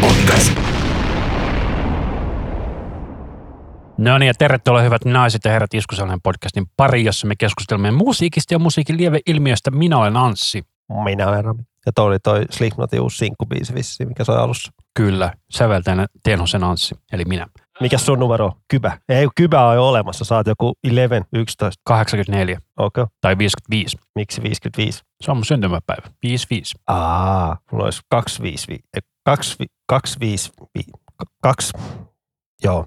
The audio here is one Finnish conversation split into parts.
Podcast. No niin, ja tervetuloa hyvät naiset ja herrat Iskusalainen podcastin pari, jossa me keskustelemme musiikista ja musiikin lieveilmiöistä. Minä olen Anssi. Minä olen Rami. Ja toi oli toi Slipknotin uusi sinkkubiisi vissiin, mikä soi alussa. Kyllä, säveltäjänä Tenhosen Anssi, eli minä. Mikä sun numero on? Kybä. Ei, Kybä on jo olemassa. Saat joku 11, 11. 84 Okei. Okay. tai 55. Miksi 55? Se on mun syntymäpäivä. 55. Aa, mulla olisi 25, 2, 25, 2, joo,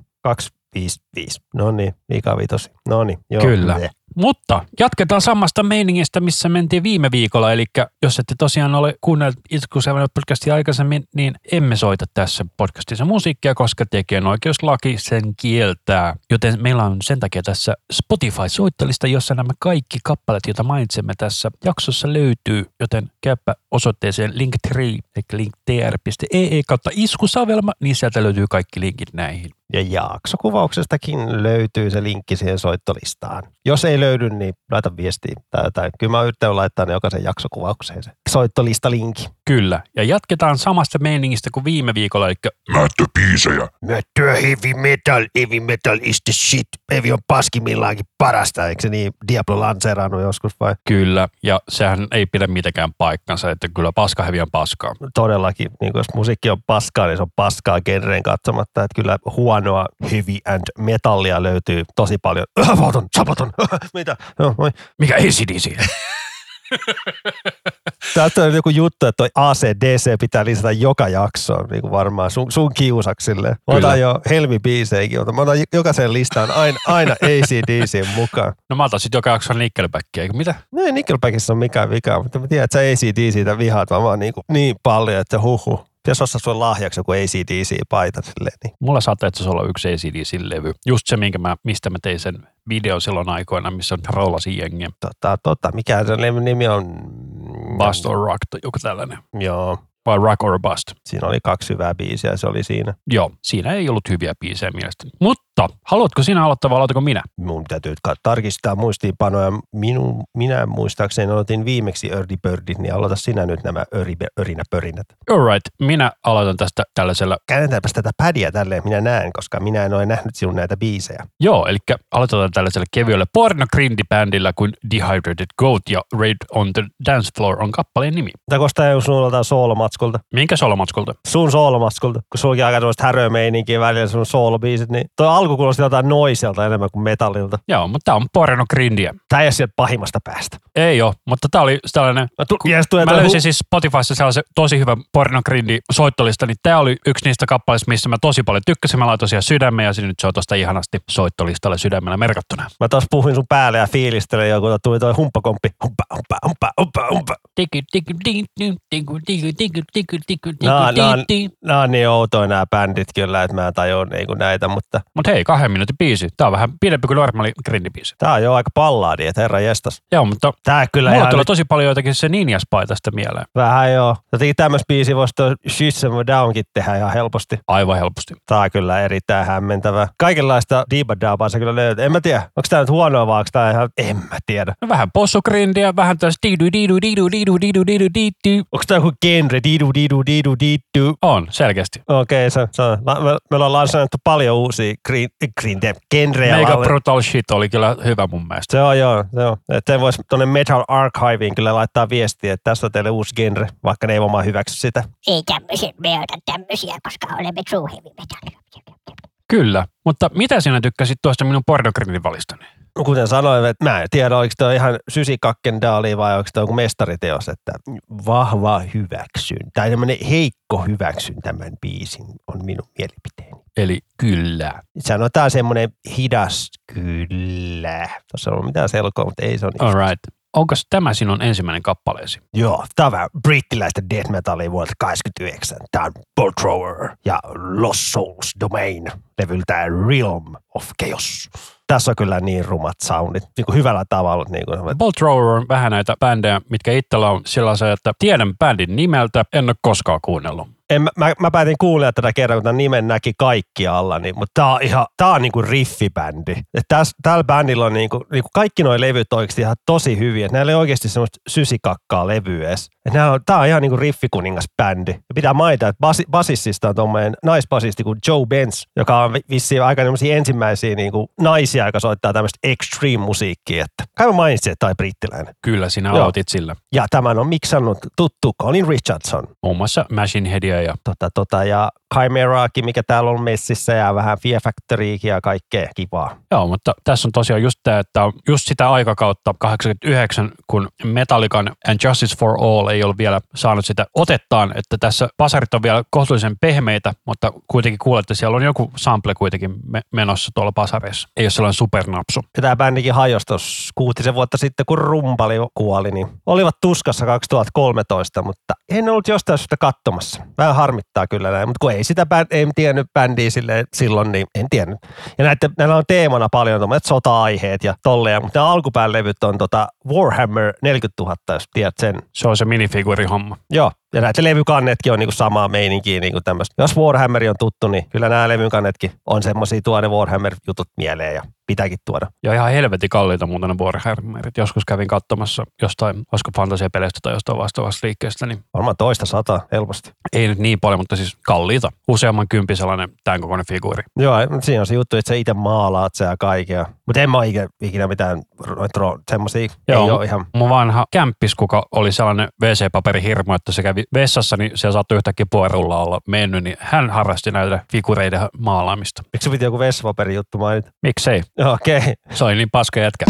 255. No niin, liikaa viitosi. No niin, joo. Kyllä. Ne. Mutta jatketaan samasta meiningistä, missä mentiin viime viikolla. Eli jos ette tosiaan ole kuunnelleet Iskusalainen podcastia aikaisemmin, niin emme soita tässä podcastissa musiikkia, koska tekijänoikeuslaki sen kieltää. Joten meillä on sen takia tässä Spotify-soittelista, jossa nämä kaikki kappaleet, joita mainitsemme tässä jaksossa löytyy. Joten käypä osoitteeseen linktree, eli linktr.ee kautta iskusavelma, niin sieltä löytyy kaikki linkit näihin. Ja jaksokuvauksestakin löytyy se linkki siihen soittolistaan. Jos ei löydy, niin laita viestiä tai jotain. Kyllä mä yritän laittaa ne jokaisen jaksokuvaukseen se soittolista-linkki. Kyllä. Ja jatketaan samasta meiningistä kuin viime viikolla, eli Mättöpiisejä. Möttyä heavy metal, heavy metal is the shit. Heavy on paskimmillaankin parasta, eikö se niin Diablo lanseerannut joskus vai? Kyllä, ja sehän ei pidä mitenkään paikkansa, että kyllä paskahevi on paskaa. Todellakin, niin jos musiikki on paskaa, niin se on paskaa genreen katsomatta, että kyllä huonoa heavy and metallia löytyy tosi paljon. Sabaton, sabaton, mitä? No, moi. Mikä ACDC? Täältä on joku juttu, että toi ACDC pitää lisätä joka jaksoon, niin kuin varmaan sun, sun kiusaksille. Mä Kyllä. otan jo helmibiiseikin, mutta mä otan jokaisen listaan aina, aina ACDC mukaan. No mä otan sitten joka jakson Nickelbackia, eikö mitä? No ei Nickelbackissa ole mikään vika, mutta mä tiedän, että sä ACDCtä vihaat vaan niin, kuin, niin paljon, että huhu. Pitäisi ostaa sulle lahjaksi joku ACDC-paita silleen. Niin. Mulla saattaa itse olla yksi ACDC-levy. Just se, minkä mä, mistä mä tein sen video silloin aikoina, missä roolasi jengiä. Tota, tota, mikä se nimi on? Bust or Rock tai joku tällainen. Joo, Vai Rock or Bust. siinä oli kaksi hyvää biisiä, se oli siinä. Joo, siinä ei ollut hyviä biisejä mielestäni. Mutta haluatko sinä aloittaa vai aloitanko minä? Mun täytyy tarkistaa muistiinpanoja. Minun, minä muistaakseni aloitin viimeksi Early Birdit, niin aloita sinä nyt nämä öri, örinä pörinät. Alright, minä aloitan tästä tällaisella. Käännetäänpäs tätä pädiä tälleen, minä näen, koska minä en ole nähnyt sinun näitä biisejä. Joo, eli aloitetaan tällaisella kevyellä porno bändillä kuin Dehydrated Goat ja Raid on the Dance Floor on kappaleen nimi. Tämä kostaa jo sun jotain soolomatskulta. Minkä solomatskulta? Sun soolomatskulta, kun sullakin aika tämmöistä härömeininkiä välillä sun soolobiisit, niin toi alku kuulosti jotain noiselta enemmän kuin metallilta. Joo, mutta tämä on porno grindiä. Tää ei ole sieltä pahimmasta päästä. Ei ole, mutta tämä oli tällainen Mä, tu- tulee Mä löysin hu- siis Spotifyssa sellaisen tosi hyvän pornogrindi soittolista, niin tämä oli yksi niistä kappaleista, missä mä tosi paljon tykkäsin. Mä laitoin siihen sydämen ja se nyt se on tosta ihanasti soittolistalle sydämellä merkattuna. Mä taas puhuin sun päälle ja fiilistelin joku, tuli toi humppakomppi. Humppa, humppa, humppa, humppa, humppa. Nää, on, niin outoja nämä bändit kyllä, että mä en tajua niinku näitä, mutta Mutta hei, kahden minuutin biisi. Tää on vähän pidempi kuin normaali grindibiisi. tää on jo aika pallaadi, että herra jestas. Joo, mutta Tää kyllä mulla tulee nyt, tosi paljon jotakin se ninjaspaitasta mieleen. vähän joo. Jotenkin tämmöistä biisi voisi Shits and Downkin tehdä ihan helposti. Aivan helposti. Tää on kyllä erittäin hämmentävä. Kaikenlaista diibadaabaa se kyllä löytyy. En mä tiedä, onko tää nyt huonoa vai onko tää ihan, en mä tiedä. No vähän possugrindia, vähän tästä diidu diidu diidu diidu diidu diidu diidu. Onko tää joku genre, diidu diidu diidu diidu? On, selkeästi. Okei, se, se on. Me, me ollaan lanserattu paljon uusia green, green de, genrejä. Mega. Brutal Shit oli kyllä hyvä mun mielestä. Se on joo, se on. Että se voisi tuonne Metal Archiveen kyllä laittaa viestiä, että tässä on teille uusi genre, vaikka ne ei varmaan hyväksy sitä. Ei tämmöisiä, me ota tämmöisiä, koska olemme true heavy metal. Kyllä, mutta mitä sinä tykkäsit tuosta minun pornogrindin valistani? Kuten sanoin, että mä en tiedä, oliko toi ihan sysikakkendaali vai onko toi joku mestariteos, että vahva hyväksyn, tai tämmöinen heikko hyväksyn tämän biisin on minun mielipiteeni. Eli kyllä. Sanotaan semmoinen hidas kyllä. Tuossa ollut mitään selkoa, mutta ei se ole niin. All right. Onko tämä sinun ensimmäinen kappaleesi? Joo, tämä on vähän brittiläistä death metalia vuodelta 89. Tämä on Bolt Thrower ja Lost Souls Domain levyltään Realm of Chaos. Tässä on kyllä niin rumat soundit, niin kuin hyvällä tavalla. Niin kuin, Bolt Thrower on vähän näitä bändejä, mitkä itsellä on sellaisia, että tiedän bändin nimeltä, en ole koskaan kuunnellut. En, mä, mä, mä päätin kuulla tätä kerran, kun tämän nimen näki kaikkialla, niin, mutta tää on ihan, tää on niinku riffibändi. Tällä bändillä on niinku, niinku kaikki nuo levyt oikeasti ihan tosi hyviä. Näillä ei oikeasti semmoista sysikakkaa levyä edes. On, tää on ihan niinku riffikuningas bändi. Ja pitää mainita, että basi, basissista on tommoinen naisbasisti kuin Joe Benz, joka on vi- vissiin aika ensimmäisiä niinku naisia, joka soittaa tämmöistä extreme-musiikkia. Että kai mä mainitsin, että on brittiläinen. Kyllä, sinä Joo. aloitit sillä. Ja tämän on miksannut tuttu Colin Richardson. Muun muassa Machine Headia ja Tota, tota, ja Chimeraakin, mikä täällä on messissä ja vähän Fear Factoryykin ja kaikkea kivaa. Joo, mutta tässä on tosiaan just tämä, että on just sitä aikakautta 89, kun Metallican And Justice for All ei ollut vielä saanut sitä otettaan, että tässä pasarit on vielä kohtuullisen pehmeitä, mutta kuitenkin kuulet, että siellä on joku sample kuitenkin me- menossa tuolla pasareissa. Ei ole sellainen supernapsu. Ja tämä bändikin hajosi kuutisen vuotta sitten, kun rumpali kuoli, niin olivat tuskassa 2013, mutta en ollut jostain syystä katsomassa. Vähän harmittaa kyllä näin, mutta kun ei sitä bänd, ei tiennyt bändiä silleen, silloin, niin en tiennyt. Ja näitä, näillä on teemana paljon tuommoiset sota-aiheet ja tolleja, mutta nämä alkupään levyt on tota Warhammer 40 000, jos tiedät sen. Se on se minifiguurihomma. Joo, ja näitä levykannetkin on niinku samaa meininkiä niinku tämmöistä. Jos Warhammer on tuttu, niin kyllä nämä levykannetkin on semmoisia tuo ne Warhammer-jutut mieleen ja pitääkin tuoda. Ja ihan helvetin kalliita muuten ne Warhammerit. Joskus kävin katsomassa jostain, olisiko fantasiapeleistä tai jostain vastaavasta liikkeestä, niin Varmaan toista sata helposti. ei nyt niin paljon, mutta siis kalliita. Useamman kympi sellainen tämän kokoinen figuuri. Joo, siinä on se juttu, että sä itse maalaat se ja kaikkea. Mutta en mä ole ikinä, ikinä mitään noita ro- semmosia, ei Joo. ole ihan... Mun vanha kämppis, kuka oli sellainen WC-paperihirmo, että se kävi vessassa, niin siellä saattoi yhtäkkiä puorulla olla mennyt, niin hän harrasti näitä figureiden maalaamista. Miksi piti joku vessapaperin juttu mainita? Miksei? Joo, Okei, okay. Se oli niin paska jätkä.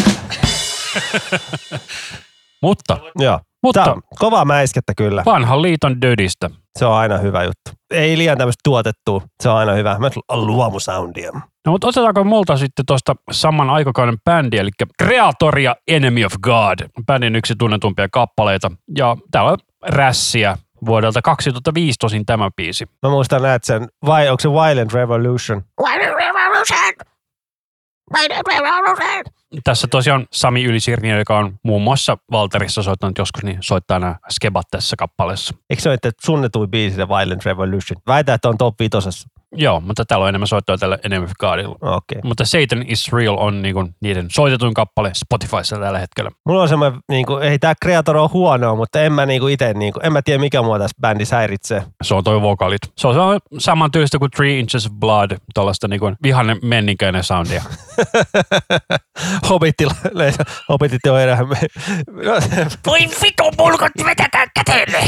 mutta, joo. mutta Tää on kovaa mäiskettä kyllä. vanhan liiton dödistä. Se on aina hyvä juttu. Ei liian tämmöistä tuotettua. Se on aina hyvä. Mä luomusoundia. No mutta otetaanko multa sitten tuosta saman aikakauden bändi, eli Creator ja Enemy of God, bändin yksi tunnetumpia kappaleita. Ja täällä on rässiä vuodelta 2005 tosin tämä biisi. Mä muistan näet sen, vai onko se Violent Revolution? Violent Revolution! Violent Revolution! Tässä tosiaan Sami Ylisirniö, joka on muun muassa Valterissa soittanut joskus, niin soittaa nämä skebat tässä kappaleessa. Eikö se ole, että sunnetui biisi se Violent Revolution? Väitä, että on top viitosessa. Joo, mutta täällä on enemmän soittoa tällä Godilla. Okei. Okay. Mutta Satan is Real on niinku niiden soitetuin kappale Spotifyssa tällä hetkellä. Mulla on semmoinen, niin kuin, ei tämä Creator ole huonoa, mutta en mä niin itse, niin kuin, en mä tiedä mikä mua tässä bändissä häiritsee. Se on toi vokalit. Se on, se on saman tyylistä kuin Three Inches of Blood, tuollaista niinku vihainen menninkäinen soundia. Hobbitit on enää. No, Voi vitu mulkut vetetään käteelle.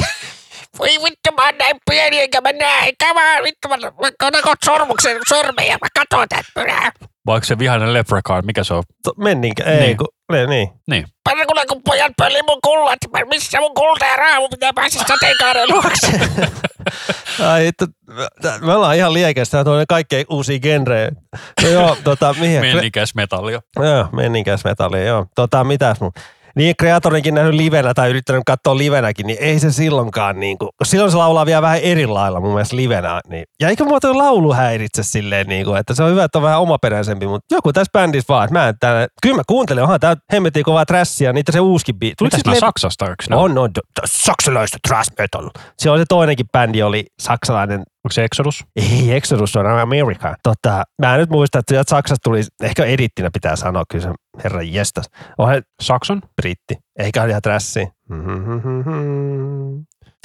Voi vittu, mä oon näin pieni enkä mä näe. Eikä mä vittu, mä, mä otan sormuksen sormeja. Mä katon tätä pyrää. Vaikka se vihainen leprechaun, mikä se on? to- menninkä, ei, Niin. kun, ne, niin. Niin. Parkulla kun pojat pöli mun kullat. Missä mun kulta ja raamu pitää päästä sateenkaaren luokse. Ai, että, me ollaan ihan liekeistä, tämä on kaikkein uusia genrejä. No joo, tota, mihin? Mennikäs metallia. Joo, menninkäs metalli, joo. Tota, mitäs mun? Niin, Kreatorinkin nähnyt livenä tai yrittänyt katsoa livenäkin, niin ei se silloinkaan niin kuin, silloin se laulaa vielä vähän eri lailla mun mielestä livenä. Niin. Ja eikö mua toi laulu häiritse silleen, niin kuin, että se on hyvä, että on vähän omaperäisempi, mutta joku tässä bändissä vaan, että mä en täällä, kyllä mä kuuntelen, onhan tää hemmetin kovaa trassia, niitä se uuskin biisi. Mitäs levy- Saksasta, ne? On, on, saksalaista thrash metal. Se on se toinenkin bändi, oli saksalainen Onko se Exodus? ei, Exodus on America. Tota, mä en nyt muista, että Saksasta tuli, ehkä edittinä pitää sanoa, kyllä se herran jestas. Onhan Sakson? britti, eikä ihan trassi.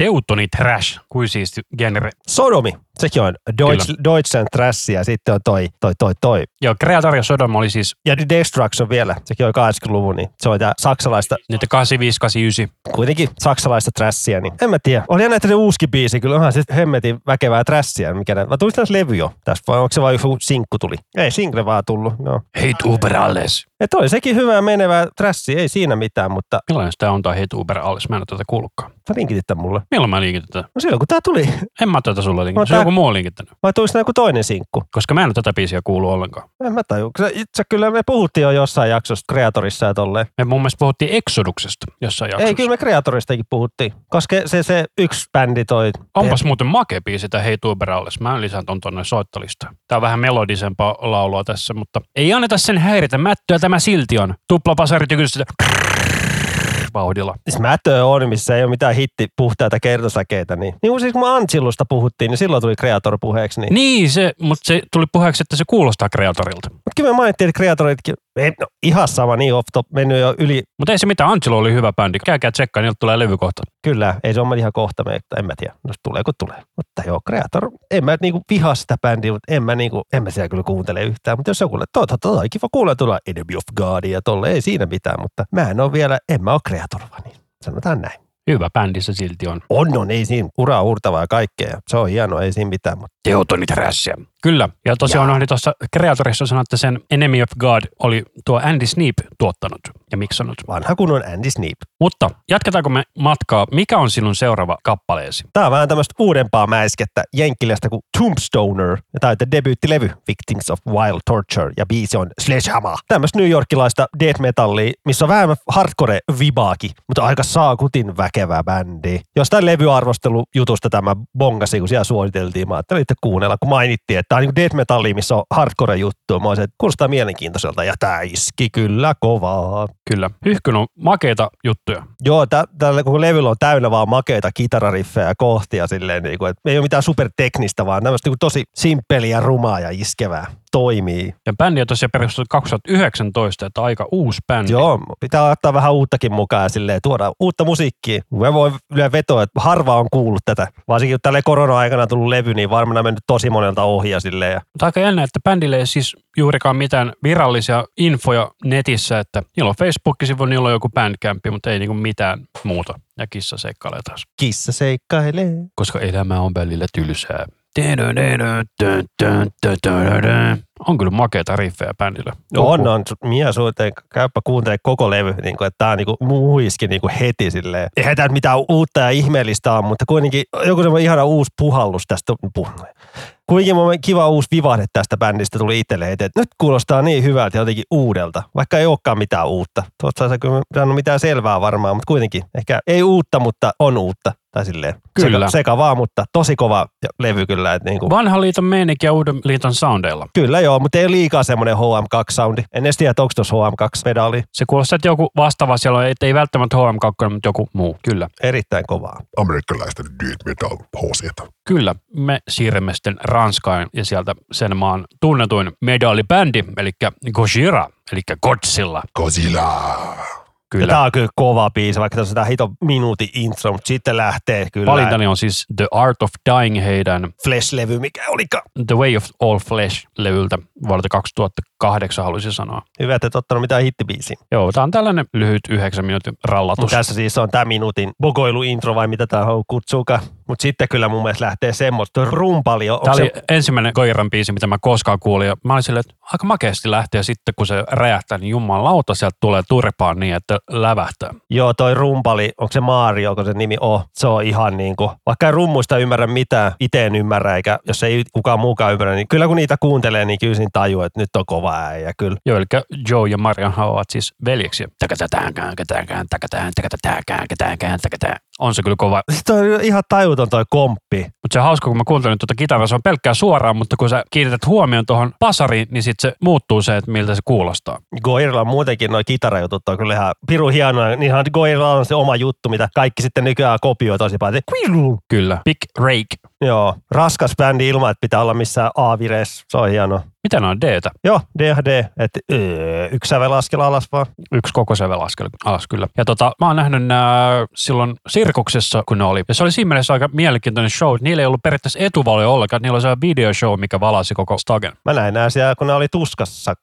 Teutoni Trash, kuin siisti genre. Sodomi, sekin on Deutsch, Deutschland Trash ja sitten on toi, toi, toi, toi. Joo, Creator ja Sodom oli siis Ja The Destruction vielä, sekin on 80-luvun, niin se on tää saksalaista, niitä 85-89. kuitenkin saksalaista trassia, niin en mä tiedä. Oli näitä se uuski biisi, kyllä onhan se hemmetin väkevää trassia, mikä näitä, vai tuli tässä levy jo tästä, vai onko se vain joku sinkku tuli? Ei, single vaan tullut, joo. Hei Uber alles. Et oli sekin hyvää menevää trassi, ei siinä mitään, mutta Millainen sitä on tai Hei Uber alles? Mä en ole tätä kuullutkaan. Sä linkitit tän mulle. Milloin mä linkin tätä? No silloin kun tää tuli, En mä tätä sulle No linkin. Se tää- on joku muu linkittänyt. vai tulisi joku toinen sinkku? Koska mä en ole tätä biisiä kuullut ollenkaan. En mä taju. Sä, itse kyllä me puhuttiin jo jossain jaksossa Kreatorissa ja tolleen. Me mun mielestä puhuttiin Exoduksesta jossain jaksossa. Ei, kyllä me Kreatoristakin puhuttiin. Koska se, se yksi bändi toi... Onpas muuten makea biisi tämä Hei Uber alles. Mä lisään ton tonne soittolistaan. Tää on vähän melodisempaa laulua tässä, mutta ei anneta sen häiritä. Mättöä tämä silti on. Tuplapasarit ja vauhdilla. Siis Mätö on, missä ei ole mitään hitti puhtaita kertosäkeitä. Niin, niin siis kun Antsilusta puhuttiin, niin silloin tuli Creator puheeksi. Niin. Niin, se, mutta se tuli puheeksi, että se kuulostaa kreatorilta. Mutta kyllä me mainittiin, että Creatoritkin, ei, no, ihan sama, niin off top, mennyt jo yli. Mutta ei se mitään, Angelo oli hyvä bändi. Käykää tsekkaa, niiltä tulee levy kohta. Kyllä, ei se ole ihan kohta, me, en mä tiedä, no, tulee kun tulee. Mutta joo, Creator, en mä niinku vihaa sitä bändiä, mutta en mä, niinku, en mä siellä kyllä kuuntele yhtään. Mutta jos joku, toi, toi, toi, kiva kuulla tuolla Enemy of Godia ja tolle, ei siinä mitään, mutta mä en ole vielä, en mä ole Creator niin sanotaan näin. Hyvä bändi se silti on. On, on, ei siinä uraa uurtavaa kaikkea. Se on hienoa, ei siinä mitään, mutta Teutonit rässiä. Kyllä. Ja tosiaan Jaa. oli tuossa kreatorissa sanoa, että sen Enemy of God oli tuo Andy Sneap tuottanut ja miksannut. vanha kunnon Andy Sneap. Mutta jatketaanko me matkaa? Mikä on sinun seuraava kappaleesi? Tää on vähän tämmöistä uudempaa mäiskettä Jenkkilästä kuin Tombstoner. Ja tää on debyyttilevy Victims of Wild Torture ja biisi on Sledgehammer. Tämmöistä New Yorkilaista death metallia, missä on vähän hardcore vibaakin, mutta aika saakutin väkevä bändi. Jostain levyarvostelujutusta tämä bongasi, kun siellä suositeltiin. Mä ajattelin itse kuunnella, kun mainittiin, että tää on niin death metallia, missä on hardcore juttu. Mä olisin, että kuulostaa mielenkiintoiselta ja tää iski kyllä kovaa. Kyllä. Hyhkyn on makeita juttuja. Joo, tä, tällä koko levyllä on täynnä vaan makeita kitarariffejä ja kohtia silleen, niin kuin, että ei ole mitään superteknistä, vaan tämmöistä niin tosi simppeliä, rumaa ja iskevää. Toimii. Ja bändi on tosiaan perustettu 2019, että aika uusi bändi. Joo, pitää ottaa vähän uuttakin mukaan ja silleen, tuoda uutta musiikkia. Mä voin vielä vetoa, että harva on kuullut tätä. Varsinkin kun tälle korona-aikana tullut levy, niin varmaan on mennyt tosi monelta ohi ja silleen. Ja Mutta aika jännä, että bändille ei siis juurikaan mitään virallisia infoja netissä, että niillä on Facebook-sivu, niillä on joku bandcamp, mutta ei niinku mitään muuta. Ja kissa seikkailee taas. kissa seikkailee. Koska elämä on välillä tylsää. On kyllä makeita riffejä bändillä. On, on. Mia suhteen, käypä kuuntele koko levy, niin kuin, että tää on niin kuin, muiski niin kuin heti silleen. Eihän nyt mitään uutta ja ihmeellistä on, mutta kuitenkin joku semmoinen ihana uusi puhallus tästä. Kuitenkin mun kiva uusi vivahde tästä bändistä tuli itselle eteen. että Nyt kuulostaa niin hyvältä jotenkin uudelta, vaikka ei olekaan mitään uutta. Tuosta se kyllä saanut mitään selvää varmaan, mutta kuitenkin ehkä ei uutta, mutta on uutta. Tai silleen. Kyllä. Seka, seka vaan, mutta tosi kova levy kyllä. Että niin kuin, Vanhan liiton meininki ja uuden liiton soundeilla. Kyllä joo, mutta ei ole liikaa semmoinen HM2-soundi. En edes tiedä, onko tuossa HM2-pedaali. Se kuulostaa, että joku vastaava siellä on, että ei välttämättä HM2, mutta joku muu. Kyllä. Erittäin kovaa. amerikkalaisten death metal hoseta. Kyllä, me siirrymme sitten Ranskaan ja sieltä sen maan tunnetuin medallibändi, eli Gojira, eli Godzilla. Godzilla. Ja Kyllä. tää on kyllä kova biisi, vaikka tässä on tää hito minuutin intro, mutta sitten lähtee kyllä. Valintani on siis The Art of Dying heidän Flash-levy, mikä olikaan. The Way of All Flesh-levyltä vuodelta 2008 haluaisin sanoa. Hyvä, että et ottanut mitään hittibiisiä. Joo, tää on tällainen lyhyt yhdeksän minuutin rallatus. Tässä siis on tämä minuutin bogoilu-intro vai mitä tää on kutsuuka. Mutta sitten kyllä mun mielestä lähtee semmoista rumpali. Tämä oli se, ensimmäinen Koiran biisi, mitä mä koskaan kuulin. Ja mä olin silleen, että aika makeasti lähtee sitten, kun se räjähtää, niin jumalauta sieltä tulee turpaan niin, että lävähtää. joo, toi rumpali, onko se Mario, onko se nimi on? Se on ihan niin kuin, vaikka ei rummuista ymmärrä mitään, itse en ymmärrä, eikä jos ei kukaan muukaan ymmärrä, niin kyllä kun niitä kuuntelee, niin kyllä siinä tajuu, että nyt on kova äijä kyllä. Joo, eli Joe ja Marianhan ovat siis veljeksiä. Takatatäänkään, kätäänkään, takataan, takatatäänkään, kätäänkään, takataan. On se kyllä kova. Sitten on ihan tajuton toi komppi. Mutta se on hauska, kun mä kuuntelin tuota kitaraa, se on pelkkää suoraan, mutta kun sä kiinnität huomioon tuohon pasariin, niin sitten se muuttuu se, että miltä se kuulostaa. Goirilla muutenkin noin kitarajutut on kyllä ihan piru hienoja. Niinhan Goirilla on se oma juttu, mitä kaikki sitten nykyään kopioi tosi paljon. Kyllä. Big Rake. Joo, raskas bändi ilman, että pitää olla missään A-vireessä. Se on hieno. Mitä ne on D-tä? Joo, DHD, että öö, yksi sävel askel alas vaan. Yksi koko sävel askel alas kyllä. Ja tota, mä oon nähnyt nää silloin sirkuksessa, kun ne oli. Ja se oli siinä mielessä aika mielenkiintoinen show. Niillä ei ollut periaatteessa etuvaloja ollenkaan. Niillä oli se videoshow, mikä valasi koko stagen. Mä näin nää siellä, kun ne oli tuskassa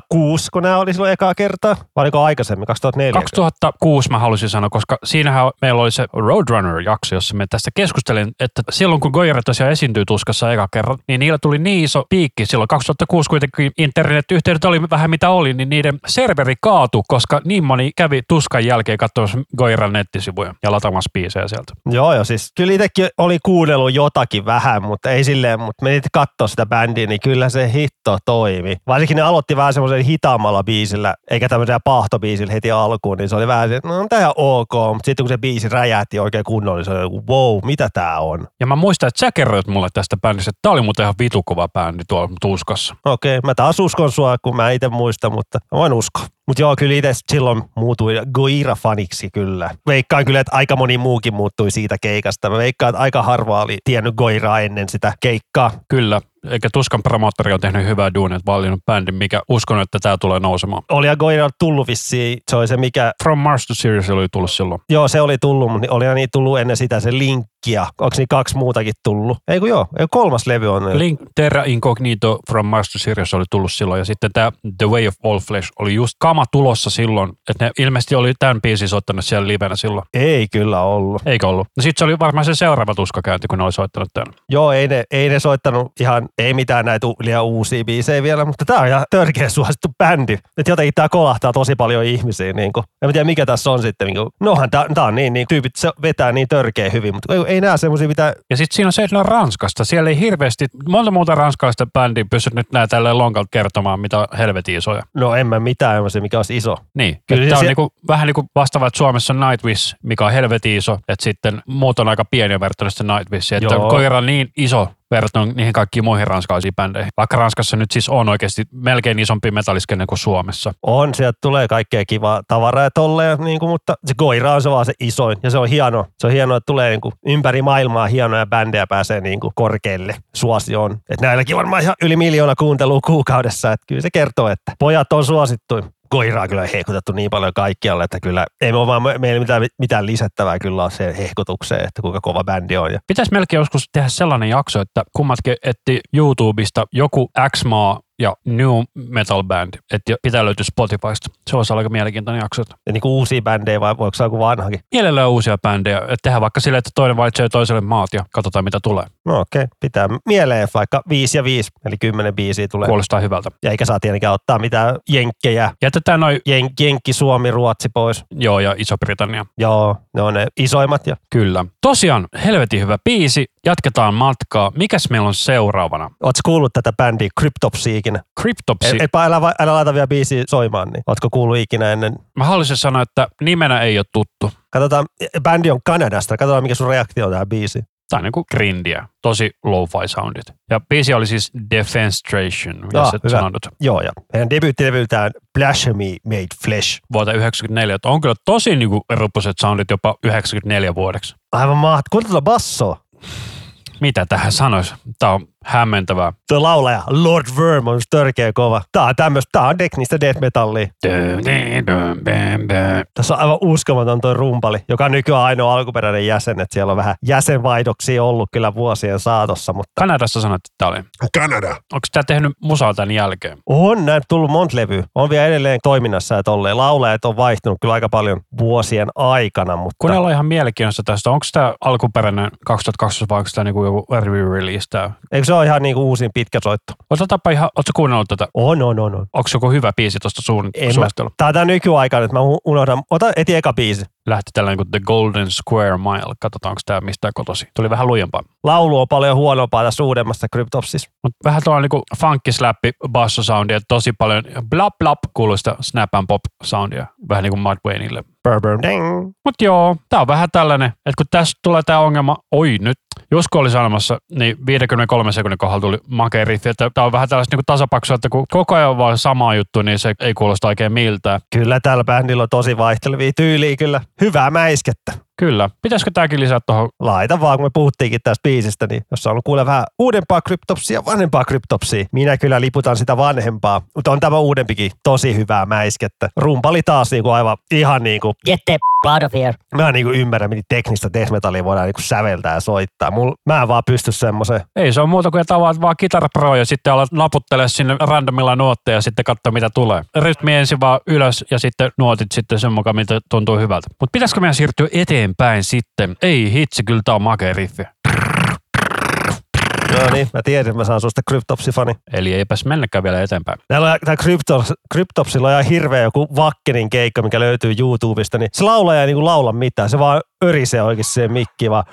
2006, kun nämä oli silloin ekaa kertaa. Vai oliko aikaisemmin, 2004? 2006 mä halusin sanoa, koska siinähän meillä oli se Roadrunner-jakso, jossa me tästä keskustelin, että silloin kun Goire tosiaan esiintyi tuskassa eka kerran, niin niillä tuli niin iso piikki. Silloin 2006 kuitenkin internetyhteydet oli vähän mitä oli, niin niiden serveri kaatu, koska niin moni kävi tuskan jälkeen katsomassa Goiran nettisivuja ja lataamassa biisejä sieltä. Joo, joo, siis kyllä itsekin oli kuunnellut jotakin vähän, mutta ei silleen, mutta menit katsoa sitä bändiä, niin kyllä se hitto toimi. Varsinkin ne aloitti vähän semmoisen hitaammalla biisillä, eikä tämmöisellä pahtobiisillä heti alkuun, niin se oli vähän se, että no on tää ok, mutta sitten kun se biisi räjähti oikein kunnolla, niin se oli wow, mitä tää on? Ja mä muistan, että sä kerroit mulle tästä bändistä, että tää oli muuten ihan vitukova bändi tuolla tuskassa. Okei, mä taas uskon sua, kun mä itse muista, mutta mä voin uskoa. Mutta joo, kyllä itse silloin muutui Goira-faniksi kyllä. Veikkaan kyllä, että aika moni muukin muuttui siitä keikasta. Mä veikkaan, että aika harva oli tiennyt Goiraa ennen sitä keikkaa. Kyllä, eikä Tuskan promoottori on tehnyt hyvää duunia, että valinnut bändin, mikä uskon, että tämä tulee nousemaan. Oli ja Goira tullut vissiin, se oli se mikä, From Mars to Sirius oli tullut silloin. joo se oli tullut, mutta oli niin tullut ennen sitä se linkkiä. Onko niin kaksi muutakin tullut? Ei kun joo, ei, kolmas levy on. Link Terra Incognito From Mars to Sirius oli tullut silloin ja sitten tämä The Way of All Flesh oli just kama tulossa silloin, että ne ilmeisesti oli tämän biisin soittanut siellä livenä silloin. Ei kyllä ollut. Eikö ollut? No sitten se oli varmaan se seuraava tuskakäynti, kun ne oli soittanut tämän. Joo, ei ne, ei ne soittanut ihan, ei mitään näitä liian uusia biisejä vielä, mutta tämä on ihan törkeä suosittu bändi. Että jotenkin tämä kolahtaa tosi paljon ihmisiä. Niin kuin. En tiedä, mikä tässä on sitten. Niin kuin, nohan tämä on niin, niin, tyypit se vetää niin törkeä hyvin, mutta ei, ei näe semmoisia, mitä Ja sitten siinä on se, että ne on Ranskasta. Siellä ei hirveästi, monta muuta ranskalaista bändiä pysty nyt näin tälleen lonkalta kertomaan, mitä on helvetin isoja. No en mä mitään semmoisia, mikä olisi iso. Niin, Kyllä tämä on se- niinku, vähän niin kuin vastaava, että Suomessa on Nightwish, mikä on helvetin iso, että sitten muut on aika pieniä verrattuna sitten Nightwishiin. Että Joo. koira on niin iso verrattuna niihin kaikkiin muihin ranskalaisiin bändeihin. Vaikka Ranskassa nyt siis on oikeasti melkein isompi metalliskenne kuin Suomessa. On, sieltä tulee kaikkea kivaa tavaraa tolleen, niin kuin, mutta se koira on se vaan se isoin ja se on hieno. Se on hienoa, että tulee niin kuin, ympäri maailmaa hienoja bändejä pääsee niin kuin, korkealle suosioon. Että näilläkin varmaan ihan yli miljoona kuuntelua kuukaudessa, että kyllä se kertoo, että pojat on suosittu. Koiraa kyllä on hehkutettu niin paljon kaikkialle, että kyllä ei me ole vaan meillä mitään, mitään lisättävää kyllä ole se hehkutukseen, että kuinka kova bändi on. Ja Pitäisi melkein joskus tehdä sellainen jakso, että kummatkin etti YouTubesta joku X-maa ja New Metal Band, että pitää löytyä Spotifysta. Se olisi aika mielenkiintoinen jakso. ja niin kuin uusia bändejä vai voiko se joku vanhakin? Mielellään uusia bändejä, että tehdään vaikka silleen, että toinen valitsee toiselle maat ja katsotaan mitä tulee. No okei, okay. pitää mieleen vaikka 5 ja 5, eli 10 biisiä tulee. Kuulostaa hyvältä. Ja eikä saa tietenkään ottaa mitään jenkkejä, Jätetään noin, Jen, Jenkki, Suomi, Ruotsi pois. joo, ja Iso-Britannia. Joo, ne on ne isoimmat. Ja Kyllä. Tosiaan, helvetin hyvä biisi. Jatketaan matkaa. Mikäs meillä on seuraavana? Ootko kuullut tätä bändiä Cryptopsia ikinä? Cryptopsy. Et, etpä älä, va- älä laita vielä biisiä soimaan, niin ootko kuullut ikinä ennen? Mä haluaisin sanoa, että nimenä ei ole tuttu. Katsotaan, bändi on Kanadasta, katsotaan mikä sun reaktio on tähän biisiin. Tää on niinku grindiä. Tosi lo-fi soundit. Ja biisi oli siis Defenstration, jos Joo, et sanonut. Joo, ja heidän debyyttilevyltään Blasphemy Made Flesh. Vuotta 94. Että on kyllä tosi niinku rupuset soundit jopa 94 vuodeksi. Aivan maht. Kuinka tuota bassoa? Mitä tähän sanoisi? Tää on hämmentävää. Tuo laulaja Lord Worm on törkeä kova. Tää on tämmöistä, tää on teknistä death metallia. Tässä on aivan uskomaton toi rumpali, joka on nykyään ainoa alkuperäinen jäsen, että siellä on vähän jäsenvaihdoksia ollut kyllä vuosien saatossa, mutta Kanadassa sanoit, että tää oli. Kanada. Onko tää tehnyt musaa tämän jälkeen? on näin tullut monta levyä. On vielä edelleen toiminnassa ja tolleen. Laulajat on vaihtunut kyllä aika paljon vuosien aikana, mutta Kun ollaan ihan mielenkiinnosta tästä, onko tämä alkuperäinen 2012 vai onko tämä niinku joku re-release tää? eikö se ole ihan niinku uusin pitkä soitto? Otetaanpa ihan, ootko kuunnellut tätä? On, on, on, on. Onko joku hyvä biisi tuosta suun, En mä- suositella? Tää on tää nykyaikainen, että mä unohdan. Ota eti eka biisi. Lähti tällainen kuin The Golden Square Mile. Katsotaan, onko tämä mistään kotosi. Tuli vähän lujempaa. Laulu on paljon huonompaa tässä uudemmassa Cryptopsissa. Mutta vähän tuolla niinku funkkislappi basso soundia, tosi paljon blap blap kuuluu sitä snap and pop soundia. Vähän niin kuin Mudvayneille. Burr, ding. Mutta joo, tää on vähän tällainen, että kun tässä tulee tämä ongelma, oi nyt, Jusko oli sanomassa, niin 53 sekunnin kohdalla tuli makea riffi, että tämä on vähän tällaista niinku tasapaksua, että kun koko ajan on vaan sama juttu, niin se ei kuulosta oikein miltään. Kyllä tällä bändillä on tosi vaihtelevia tyyliä kyllä. Hyvää mäiskettä. Kyllä. Pitäisikö tämäkin lisää tuohon? Laita vaan, kun me puhuttiinkin tästä biisistä, niin jos on kuule vähän uudempaa Cryptopsia, vanhempaa Cryptopsia, minä kyllä liputan sitä vanhempaa. Mutta on tämä uudempikin tosi hyvää mäiskettä. Rumpali taas niinku aivan ihan niinku, Get the out of here. mä en niinku ymmärrä, miten teknistä death metallia voidaan niinku säveltää ja soittaa. Mul, mä en vaan pysty semmoiseen. Ei se on muuta kuin että avaat vaan Guitar Pro ja sitten alat naputtele sinne randomilla nuotteja ja sitten katso mitä tulee. Rytmi ensin vaan ylös ja sitten nuotit sitten sen mukaan, mitä tuntuu hyvältä. Mutta pitäisikö meidän siirtyä eteenpäin sitten? Ei hitsi, kyllä tää on makea riffi. No niin, mä tiedän, mä saan susta Cryptopsi-fani. Eli eipäs mennäkään vielä eteenpäin. Täällä on tää Cryptos, Cryptopsilla on ihan hirveä joku Vakkenin keikka, mikä löytyy YouTubesta, niin se laulaja ei niinku laula mitään. Se vaan örisee oikein se mikki, vaan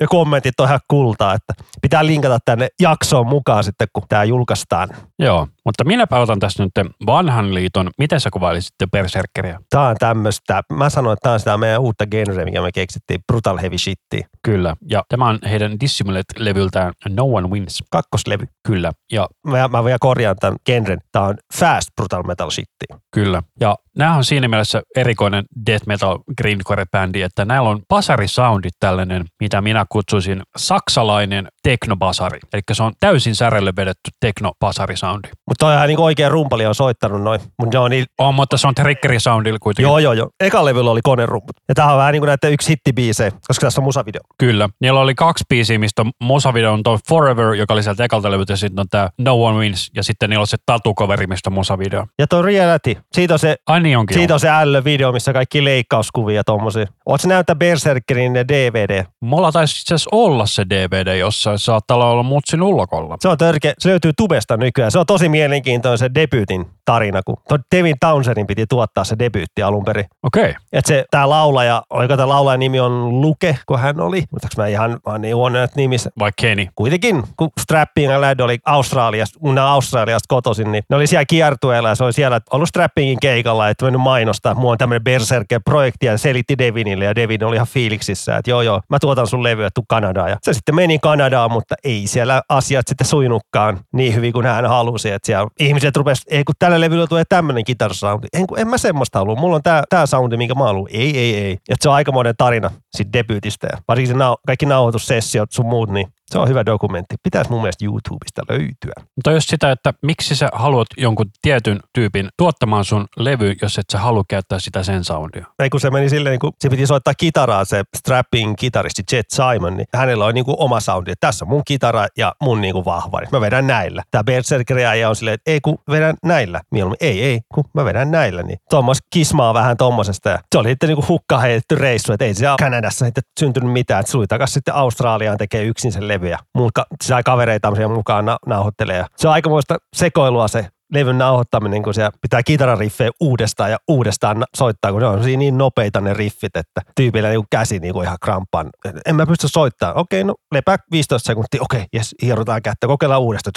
ja kommentit on ihan kultaa, että pitää linkata tänne jaksoon mukaan sitten, kun tämä julkaistaan. Joo, mutta minäpä otan tässä nyt vanhan liiton, miten sä kuvailisit Berserkeriä? Tämä on tämmöistä, mä sanoin, että tämä on sitä meidän uutta genre, mikä me keksittiin, Brutal Heavy Shitti. Kyllä, ja tämä on heidän Dissimulate-levyltään No One Wins. Kakkoslevy. Kyllä. Ja mä, mä vielä korjaan tämän genren, tämä on Fast Brutal Metal Shitti. Kyllä, ja nämä on siinä mielessä erikoinen death metal grindcore-bändi, että näillä on basarisoundit tällainen, mitä minä kutsuisin saksalainen teknobasari. Eli se on täysin särelle vedetty teknobasarisoundi. Mutta toi ihan niin oikein rumpali on soittanut noin. Mutta ne on niin, On, mutta se on triggerisoundilla kuitenkin. joo joo joo. Eka levyllä oli konerumput. Ja tää on vähän niin kuin näitä yksi hittibiisejä, koska tässä on musavideo. Kyllä. Niillä oli kaksi biisiä, mistä on musavideo on toi Forever, joka oli sieltä ekalta levyltä, ja sitten on tämä No One Wins, ja sitten niillä on se tatukoveri, mistä on musavideo. Ja toi Reality, siitä on se Ai niin onkin. Siitä on se ällö-video, missä kaikki leikkauskuvia tommosia. Ootko näyttää Berserkerin DVD? Mulla taisi itse asiassa olla se DVD jossain, saattaa olla mutsin ulkolla. Se on törkeä, se löytyy tubesta nykyään. Se on tosi mielenkiintoinen se debyytin tarina, kun Devin Townsendin piti tuottaa se debyytti alun perin. Okei. Okay. Et se, tää laulaja, oliko tää laulajan nimi on Luke, kun hän oli? Muistaaks mä ihan vaan niin huono näitä nimissä. Vai Kenny. Kuitenkin, kun Strapping ja Lad oli Australiasta, kun Australiasta kotoisin, niin ne oli siellä kiertueella ja se oli siellä ollut Strappingin keikalla, että mennyt mainostaa, että mulla on tämmöinen Berserker-projekti ja ne selitti Devinille ja Devin oli ihan fiiliksissä, että joo joo, mä tuotan sun levyä, tuu Kanadaan. Ja se sitten meni Kanadaan, mutta ei siellä asiat sitten sujunutkaan niin hyvin kuin hän halusi, että siellä ihmiset rupes, ei kun tällä levyllä tulee tämmöinen kitarsoundi. En, en mä semmoista halua, mulla on tää, tää soundi, minkä mä haluan. Ei, ei, ei. Ja se on aikamoinen tarina siitä debyytistä ja varsinkin se nau, kaikki nauhoitussessiot sun muut, niin se on hyvä dokumentti. Pitäisi mun mielestä YouTubesta löytyä. Mutta jos sitä, että miksi sä haluat jonkun tietyn tyypin tuottamaan sun levy, jos et sä halua käyttää sitä sen soundia. Ei kun se meni silleen, niin kun se piti soittaa kitaraa se strapping kitaristi Jet Simon, niin hänellä on niin oma soundi, tässä on mun kitara ja mun niin kuin vahvari. Mä vedän näillä. Tämä Berserker ja on silleen, että ei kun vedän näillä. Mieluummin ei, ei, kun mä vedän näillä. Niin Thomas kismaa vähän tommosesta ja se oli sitten niin hukka heitetty reissu, että ei se Kanadassa sitten syntynyt mitään. Suli takas sitten Australiaan tekee yksin sen levy ja muut ka- sai kavereita mukaan na- nauhoittelee. Se on aikamoista sekoilua se levyn nauhoittaminen, kun siellä pitää kitarariffejä uudestaan ja uudestaan soittaa, kun ne on niin nopeita ne riffit, että tyypillä niin käsi niin ihan kramppaan. En mä pysty soittamaan. Okei, no lepää 15 sekuntia. Okei, jes, hierotaan kättä. Kokeillaan uudestaan.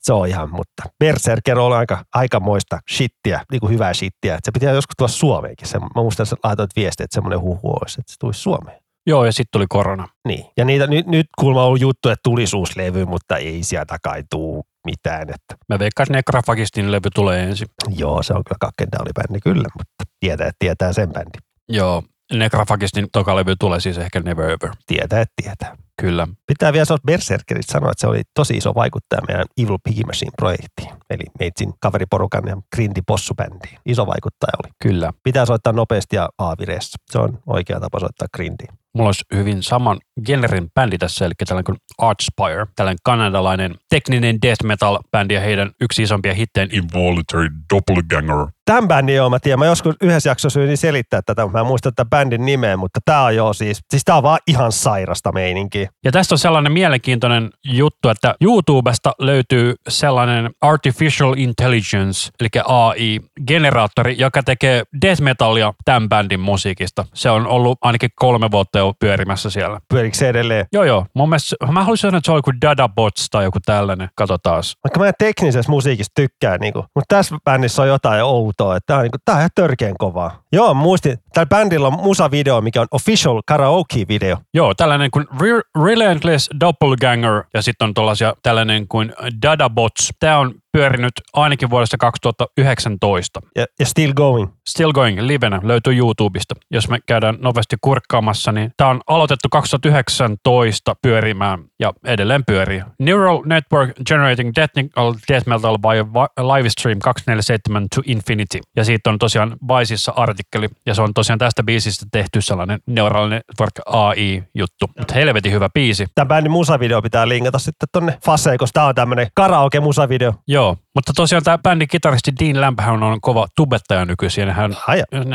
Se on ihan, mutta Berserker on aika, aikamoista shittiä, niin kuin hyvää shittiä. Se pitää joskus tulla Suomeenkin. Mä muistan, että laitoit viestiä, että semmoinen huhu olisi, että se tulisi Suomeen. Joo, ja sitten tuli korona. Niin. Ja niitä, nyt, nyt kuulemma on ollut juttu, että tulisi uusi levy, mutta ei sieltä kai tuu mitään. Että, Mä veikkaan, että Necrafagistin levy tulee ensin. joo, se on kyllä kakkendaali-bändi kyllä, mutta tietää, että tietää sen bändi. Joo, Necrafagistin toka levy tulee siis ehkä Never Ever. Tietää, että tietää. Kyllä. Pitää vielä sanoa Berserkeristä sanoa, että se oli tosi iso vaikuttaja meidän Evil Piggy Machine-projektiin. Eli meitsin kaveriporukan ja Grindy Possu-bändiin. Iso vaikuttaja oli. Kyllä. Pitää soittaa nopeasti ja aavireessa. Se on oikea tapa soittaa Grindiä. Mulla olisi hyvin saman genren bändi tässä, eli tällainen kuin Archspire, tällainen kanadalainen tekninen death metal bändi ja heidän yksi isompia hittejä. Involuntary Doppelganger. Tämän bändin joo, mä tiedän. Mä joskus yhdessä jaksossa yritin selittää tätä, mä en muista tätä bändin nimeä, mutta tää on joo siis, siis tää on vaan ihan sairasta meininkiä. Ja tästä on sellainen mielenkiintoinen juttu, että YouTubesta löytyy sellainen Artificial Intelligence, eli AI-generaattori, joka tekee death metalia tämän bändin musiikista. Se on ollut ainakin kolme vuotta pyörimässä siellä. Pyörikö se edelleen? Joo, joo. Mun mielestä, mä haluaisin sanoa, että se on joku Dada Bots tai joku tällainen. Kato taas. Vaikka mä en teknisessä musiikissa tykkää, niinku, mutta tässä bändissä on jotain outoa, että tää on, niinku, tää on ihan törkeän kovaa. Joo, muistin, tällä bändillä on musavideo, mikä on official karaoke-video. Joo, tällainen kuin Re- Relentless Doppelganger ja sitten on tuollaisia tällainen kuin Dada Bots. Tämä on pyörinyt ainakin vuodesta 2019. Ja, ja still going. Still Going livenä löytyy YouTubesta. Jos me käydään nopeasti kurkkaamassa, niin tämä on aloitettu 2019 pyörimään ja edelleen pyörii. Neural Network Generating Technical Death Metal by Livestream 247 to Infinity. Ja siitä on tosiaan Viceissa artikkeli ja se on tosi tosiaan tästä biisistä tehty sellainen neuraalinen vaikka AI-juttu. Mutta helvetin hyvä biisi. Tämän bändin musavideo pitää linkata sitten tonne Faseen, koska tää on tämmönen karaoke-musavideo. Joo, mutta tosiaan tämä bändin kitaristi Dean Lamphän on kova tubettaja nykyisin. Hän,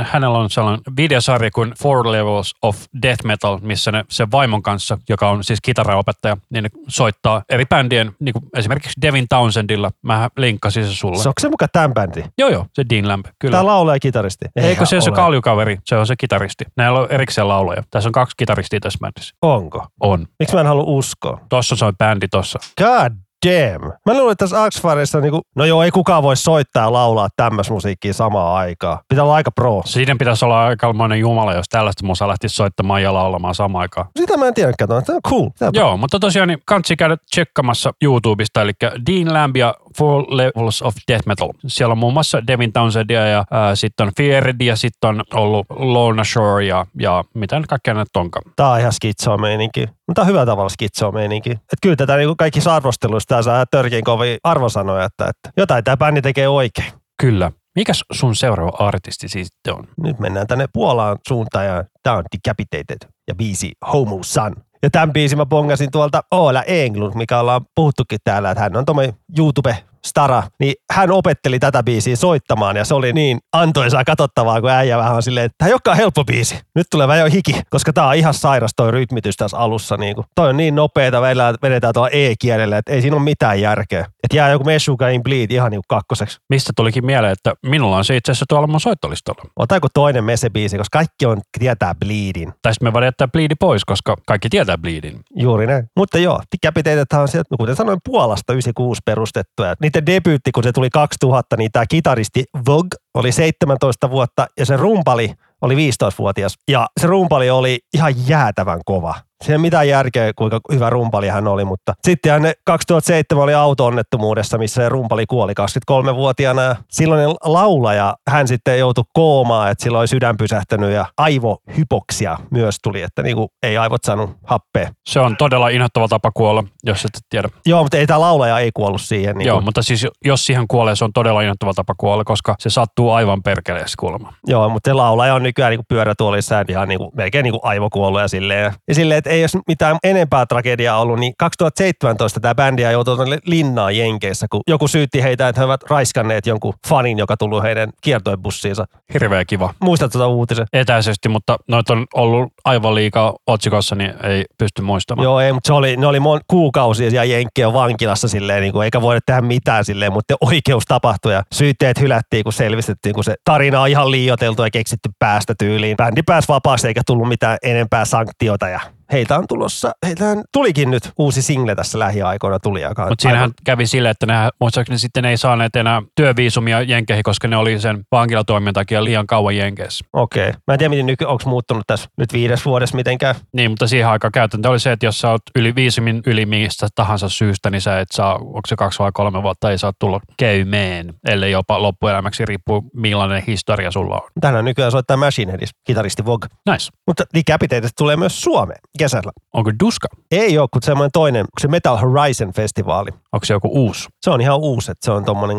hänellä on sellainen videosarja kuin Four Levels of Death Metal, missä ne sen vaimon kanssa, joka on siis kitaraopettaja, niin ne soittaa eri bändien, niin kuin esimerkiksi Devin Townsendilla. Mä linkkasin se sulle. se onko se muka tämän bändi? Joo, joo, se Dean Lamp, kyllä. Tää laulaja ja kitaristi. Eikö se ole se kaljukaveri, se on se kitaristi. Näillä on erikseen laulaja. Tässä on kaksi kitaristia tässä bändissä. Onko? On. Miksi mä en halua uskoa? Tossa soi bändi tossa. God damn. Mä luulen, että tässä Axfarissa niinku, no joo, ei kukaan voi soittaa ja laulaa tämmöistä musiikkia samaan aikaan. Pitää olla aika pro. Siinä pitäisi olla aikamoinen jumala, jos tällaista musaa lähtisi soittamaan ja laulamaan samaan aikaan. Sitä mä en tiedä, kato. Tämä on cool. Tää Joo, mutta tosiaan niin kansi käydä tsekkamassa YouTubesta, eli Dean Lamb ja Four Levels of Death Metal. Siellä on muun muassa Devin Townsendia ja sitten on Feared ja sitten on ollut Lorna Shore ja, ja mitä nyt kaikkea näitä onkaan. Tää on ihan skitsoa meininki. Mutta hyvä tavalla skitsoa meininki. Et kyllä tätä niinku kaikissa arvosteluissa saa törkein kovin arvosanoja, että, että jotain tää bändi tekee oikein. Kyllä. Mikäs sun seuraava artisti siis sitten on? Nyt mennään tänne Puolaan suuntaan ja tää on Decapitated ja biisi Homo Sun. Ja tämän biisin mä bongasin tuolta Ola Englund, mikä ollaan puhuttukin täällä, että hän on tuommoinen YouTube-stara, niin hän opetteli tätä biisiä soittamaan ja se oli niin antoisaa katsottavaa, kun äijä vähän on silleen, että tämä ei olekaan helppo biisi. Nyt tulee vähän jo hiki, koska tää on ihan sairas toi rytmitys tässä alussa. Niin kuin. Toi on niin nopeeta, välillä vedetään tuolla E-kielellä, että ei siinä ole mitään järkeä. Että jää joku Meshuga in Bleed ihan niin kakkoseksi. Mistä tulikin mieleen, että minulla on se itse asiassa tuolla mun soittolistalla. Ota joku toinen Mese-biisi, koska kaikki on, tietää Bleedin. Tai sitten me voidaan jättää Bleedi pois, koska kaikki tietää Bleedin. Juuri näin. Mutta joo, Decapitated on sieltä, no kuten sanoin, Puolasta 98 perustettu. Ja niiden debyytti, kun se tuli 2000, niin tämä kitaristi Vogue oli 17 vuotta ja se rumpali oli 15-vuotias. Ja se rumpali oli ihan jäätävän kova. Siinä ei mitään järkeä, kuinka hyvä rumpali hän oli, mutta sitten hän 2007 oli auto-onnettomuudessa, missä se rumpali kuoli 23-vuotiaana. Ja silloinen laulaja, hän sitten joutui koomaan, että silloin oli sydän pysähtänyt ja aivohypoksia myös tuli, että niinku ei aivot saanut happea. Se on todella inhottava tapa kuolla, jos et tiedä. Joo, mutta ei tämä laulaja ei kuollut siihen. Niin Joo, kuin, mutta siis jos siihen kuolee, se on todella inhottava tapa kuolla, koska se sattuu aivan perkeleessä kuolema. joo, mutta se laulaja on nykyään niin pyörätuolissa ja ihan niin kuin, melkein niin kuin aivokuollut ja silleen. Ja silleen, että ei jos mitään enempää tragediaa ollut, niin 2017 tämä bändi joutui tuonne linnaan Jenkeissä, kun joku syytti heitä, että he ovat raiskanneet jonkun fanin, joka tullut heidän kiertoebussiinsa. Hirveä kiva. Muistatko tuota uutisen? Etäisesti, mutta noita on ollut aivan liikaa otsikossa, niin ei pysty muistamaan. Joo, ei, mutta se oli, ne oli mon, kuukausia siellä Jenkkien vankilassa silleen, niin kuin, eikä voida tehdä mitään silleen, mutta oikeus tapahtui ja syytteet hylättiin, kun selvistettiin, kun se tarina on ihan liioteltu ja keksitty päästä tyyliin. Bändi pääsi vapaasti eikä tullut mitään enempää sanktiota ja heiltä on tulossa, heiltähän tulikin nyt uusi single tässä lähiaikoina tuli. Mutta siinähän kävi silleen, että ne, muistaakseni sitten ei saaneet enää työviisumia Jenkeihin, koska ne oli sen vankilatoimion takia liian kauan Jenkeissä. Okei. Okay. Mä en tiedä, miten nyky, onko muuttunut tässä nyt viides vuodessa mitenkään. Niin, mutta siihen aikaan käytäntö oli se, että jos sä oot yli viisumin yli mistä tahansa syystä, niin sä et saa, onko se kaksi vai kolme vuotta, ei saa tulla käymään, ellei jopa loppuelämäksi riippuu millainen historia sulla on. Tänään nykyään soittaa Machine Headis, kitaristi Vogue. Nice. Mutta Decapitated tulee myös Suomeen kesällä. Onko Duska? Ei ole, kun semmoinen toinen, se Metal Horizon-festivaali. Onko se joku uusi? Se on ihan uusi, että se on tommonen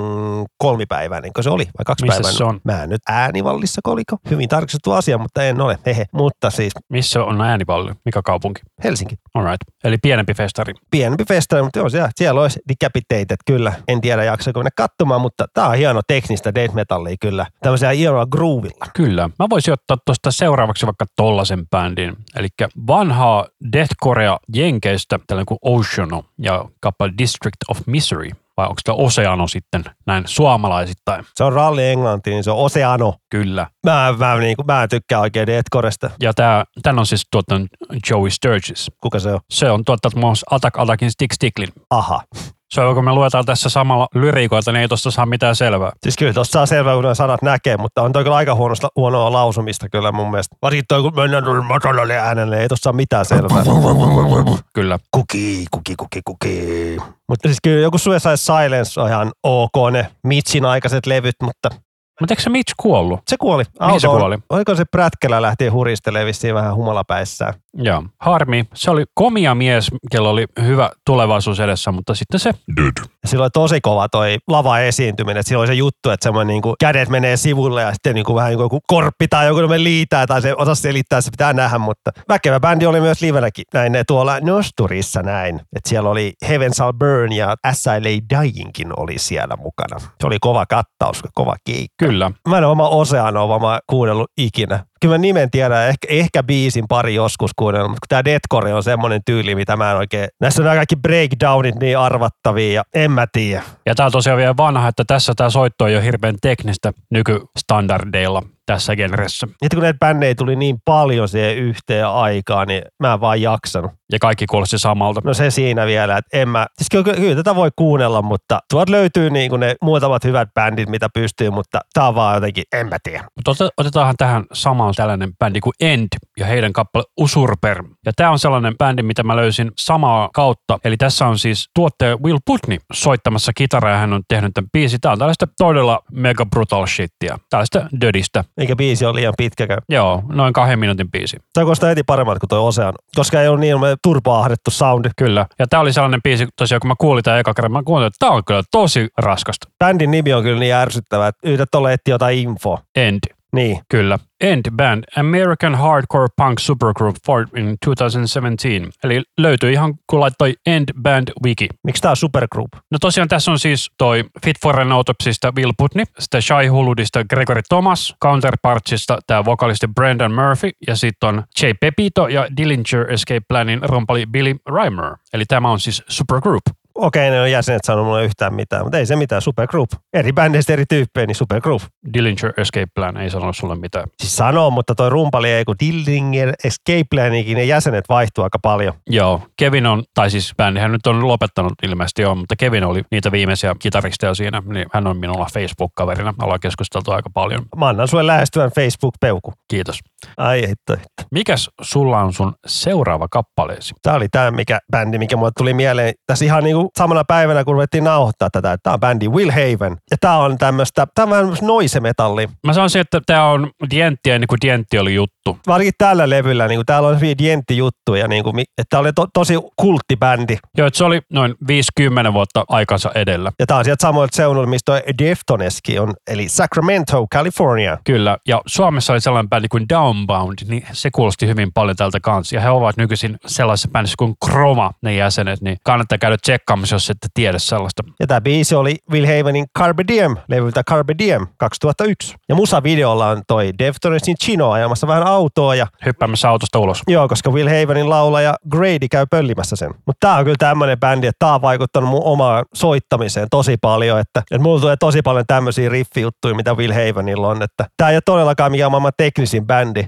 kolmipäiväinen, kun se oli, vai kaksipäiväinen. Missä se on? Mä en nyt äänivallissa koliko. Hyvin tarkistettu asia, mutta en ole. Hehe. Mutta siis Missä on äänipalli? Mikä kaupunki? Helsinki. Alright. Eli pienempi festari. Pienempi festari, mutta joo, siellä, siellä olisi Decapitated kyllä. En tiedä jaksaako mennä katsomaan, mutta tää on hieno teknistä death metallia kyllä. Tämmöisiä hienoa groovilla. Kyllä. Mä voisin ottaa tuosta seuraavaksi vaikka tollasen bändin. Eli vanhaa deathcorea Jenkeistä, tällainen kuin Oceano ja kappale District of Misery. Vai onko tämä Oceano sitten näin suomalaisittain? Se on ralli englanti, niin se on Oceano. Kyllä. Mä, mä, niin kuin, mä en tykkää oikein deathcoresta. Ja tämä, tämän on siis tuottanut Joey Sturgis. Kuka se on? Se on tuottanut muun muassa Attack Attackin Stick Sticklin. Aha. Se on, kun me luetaan tässä samalla lyriikoilta, niin ei tuosta saa mitään selvää. Siis kyllä tuossa saa selvää, kun sanat näkee, mutta on toi kyllä aika huonosta, huonoa lausumista kyllä mun mielestä. Varsinkin toi, kun mennään matalalle äänelle, ei tuossa saa mitään selvää. Kyllä. Kuki, kuki, kuki, kuki. Mutta siis kyllä joku Suicide Silence on ihan ok ne Mitchin aikaiset levyt, mutta Mutta eikö se Mitch kuollut? Se kuoli. Mihin se Autoon. kuoli? Oliko se prätkelä lähti huristelemaan vissiin vähän humalapäissään. Joo. Harmi. Se oli komia mies, kello oli hyvä tulevaisuus edessä, mutta sitten se Dead. Ja sillä oli tosi kova toi lava esiintyminen. Et Sillä oli se juttu, että semmoinen niinku kädet menee sivulle ja sitten niinku vähän niinku joku korppi tai joku tämmöinen liitää tai se osaa selittää, se pitää nähdä. Mutta väkevä bändi oli myös livenäkin näin ne tuolla Nosturissa näin. Että siellä oli Heaven Shall Burn ja SILA Dyingkin oli siellä mukana. Se oli kova kattaus, kova keikka. kyllä. Mä en oma Oseanova mä kuunnellut ikinä. Kyllä mä nimen tiedän, ehkä, ehkä biisin pari joskus kuunnellut, mutta kun tää deathcore on semmoinen tyyli, mitä mä en oikein... Näissä on nämä kaikki breakdownit niin arvattavia ja en mä tiedä. Ja tämä on tosiaan vielä vanha, että tässä tämä soitto on jo hirveän teknistä nykystandardeilla tässä genressä. Nyt kun näitä bändejä tuli niin paljon siihen yhteen aikaan, niin mä en vaan jaksanut. Ja kaikki kuulosti samalta. No se siinä vielä, että en mä, siis kyllä, kyllä tätä voi kuunnella, mutta tuolta löytyy niin kuin ne muutamat hyvät bändit, mitä pystyy, mutta tää on vaan jotenkin, en mä tiedä. Mutta ot- otetaanhan tähän samaan tällainen bändi kuin End ja heidän kappale Usurper. Ja tämä on sellainen bändi, mitä mä löysin samaa kautta. Eli tässä on siis tuottaja Will Putney soittamassa kitaraa ja hän on tehnyt tämän biisin. Tämä on tällaista todella mega brutal shittiä. Tällaista dödistä. Eikä biisi ole liian pitkäkään. Joo, noin kahden minuutin biisi. Tämä kuulostaa heti paremmalta kuin toi Osean, koska ei ole niin turbaahdettu soundi. Kyllä. Ja tämä oli sellainen biisi, tosiaan kun mä kuulin tämän eka kerran, mä kuulin, että tämä on kyllä tosi raskasta. Bändin nimi on kyllä niin ärsyttävä, että yrität tuolle etsiä jotain infoa. End. Niin. Kyllä. End Band, American Hardcore Punk Supergroup formed in 2017. Eli löytyy ihan kun laittoi End Band Wiki. Miksi tää on supergroup? No tosiaan tässä on siis toi Fit for an Autopsista Will Putney, sitten Shy Huludista Gregory Thomas, Counterpartsista tämä vokalisti Brandon Murphy ja sitten on Jay Pepito ja Dillinger Escape Planin rumpali Billy Reimer. Eli tämä on siis Supergroup. Okei, ne on jäsenet sanonut mulle yhtään mitään, mutta ei se mitään, supergroup. Eri bändeistä eri tyyppejä, niin supergroup. Dillinger Escape Plan ei sanonut sulle mitään. Siis sanoo, mutta toi rumpali ei, kun Dillinger Escape Planikin, ne jäsenet vaihtuu aika paljon. Joo, Kevin on, tai siis bändihän nyt on lopettanut ilmeisesti jo, mutta Kevin oli niitä viimeisiä kitaristeja siinä, niin hän on minulla Facebook-kaverina. Ollaan keskusteltu aika paljon. Mä annan sulle lähestyvän Facebook-peuku. Kiitos. Ai hitto, hitto. Mikäs sulla on sun seuraava kappaleesi? Tää oli tää mikä, bändi, mikä mulle tuli mieleen tässä ihan niinku samana päivänä, kun ruvettiin nauhoittaa tätä. Tää on bändi Will Haven. Ja tää on tämmöstä, tää on noisemetalli. Mä sanoisin, että tämä on Dientti ennen kuin Dientti oli juttu. Varsinkin tällä levyllä, niin täällä on hyvin dientti juttuja, niin kuin, että tää oli to, tosi kulttibändi. Joo, että se oli noin 50 vuotta aikansa edellä. Ja tää on sieltä samoilta seunulta, mistä toi Deftoneskin on, eli Sacramento, California. Kyllä, ja Suomessa oli sellainen bändi kuin Downbound, niin se kuulosti hyvin paljon tältä kanssa. Ja he ovat nykyisin sellaisessa bändissä kuin Chroma, ne jäsenet, niin kannattaa käydä hakkaamassa, jos ette tiedä sellaista. Ja tämä biisi oli Will Havenin Carpe Diem-levyltä Carpe Diem 2001. Ja musavideolla on toi Deftonesin Chino ajamassa vähän autoa. Ja... Hyppäämässä autosta ulos. Joo, koska Will Havenin laulaja Grady käy pöllimässä sen. Mutta tämä on kyllä tämmöinen bändi, että tämä on vaikuttanut mun omaan soittamiseen tosi paljon. Että, että mulla tulee tosi paljon tämmöisiä riffijuttuja, mitä Will Havenilla on. Että tämä ei ole todellakaan mikään maailman teknisin bändi.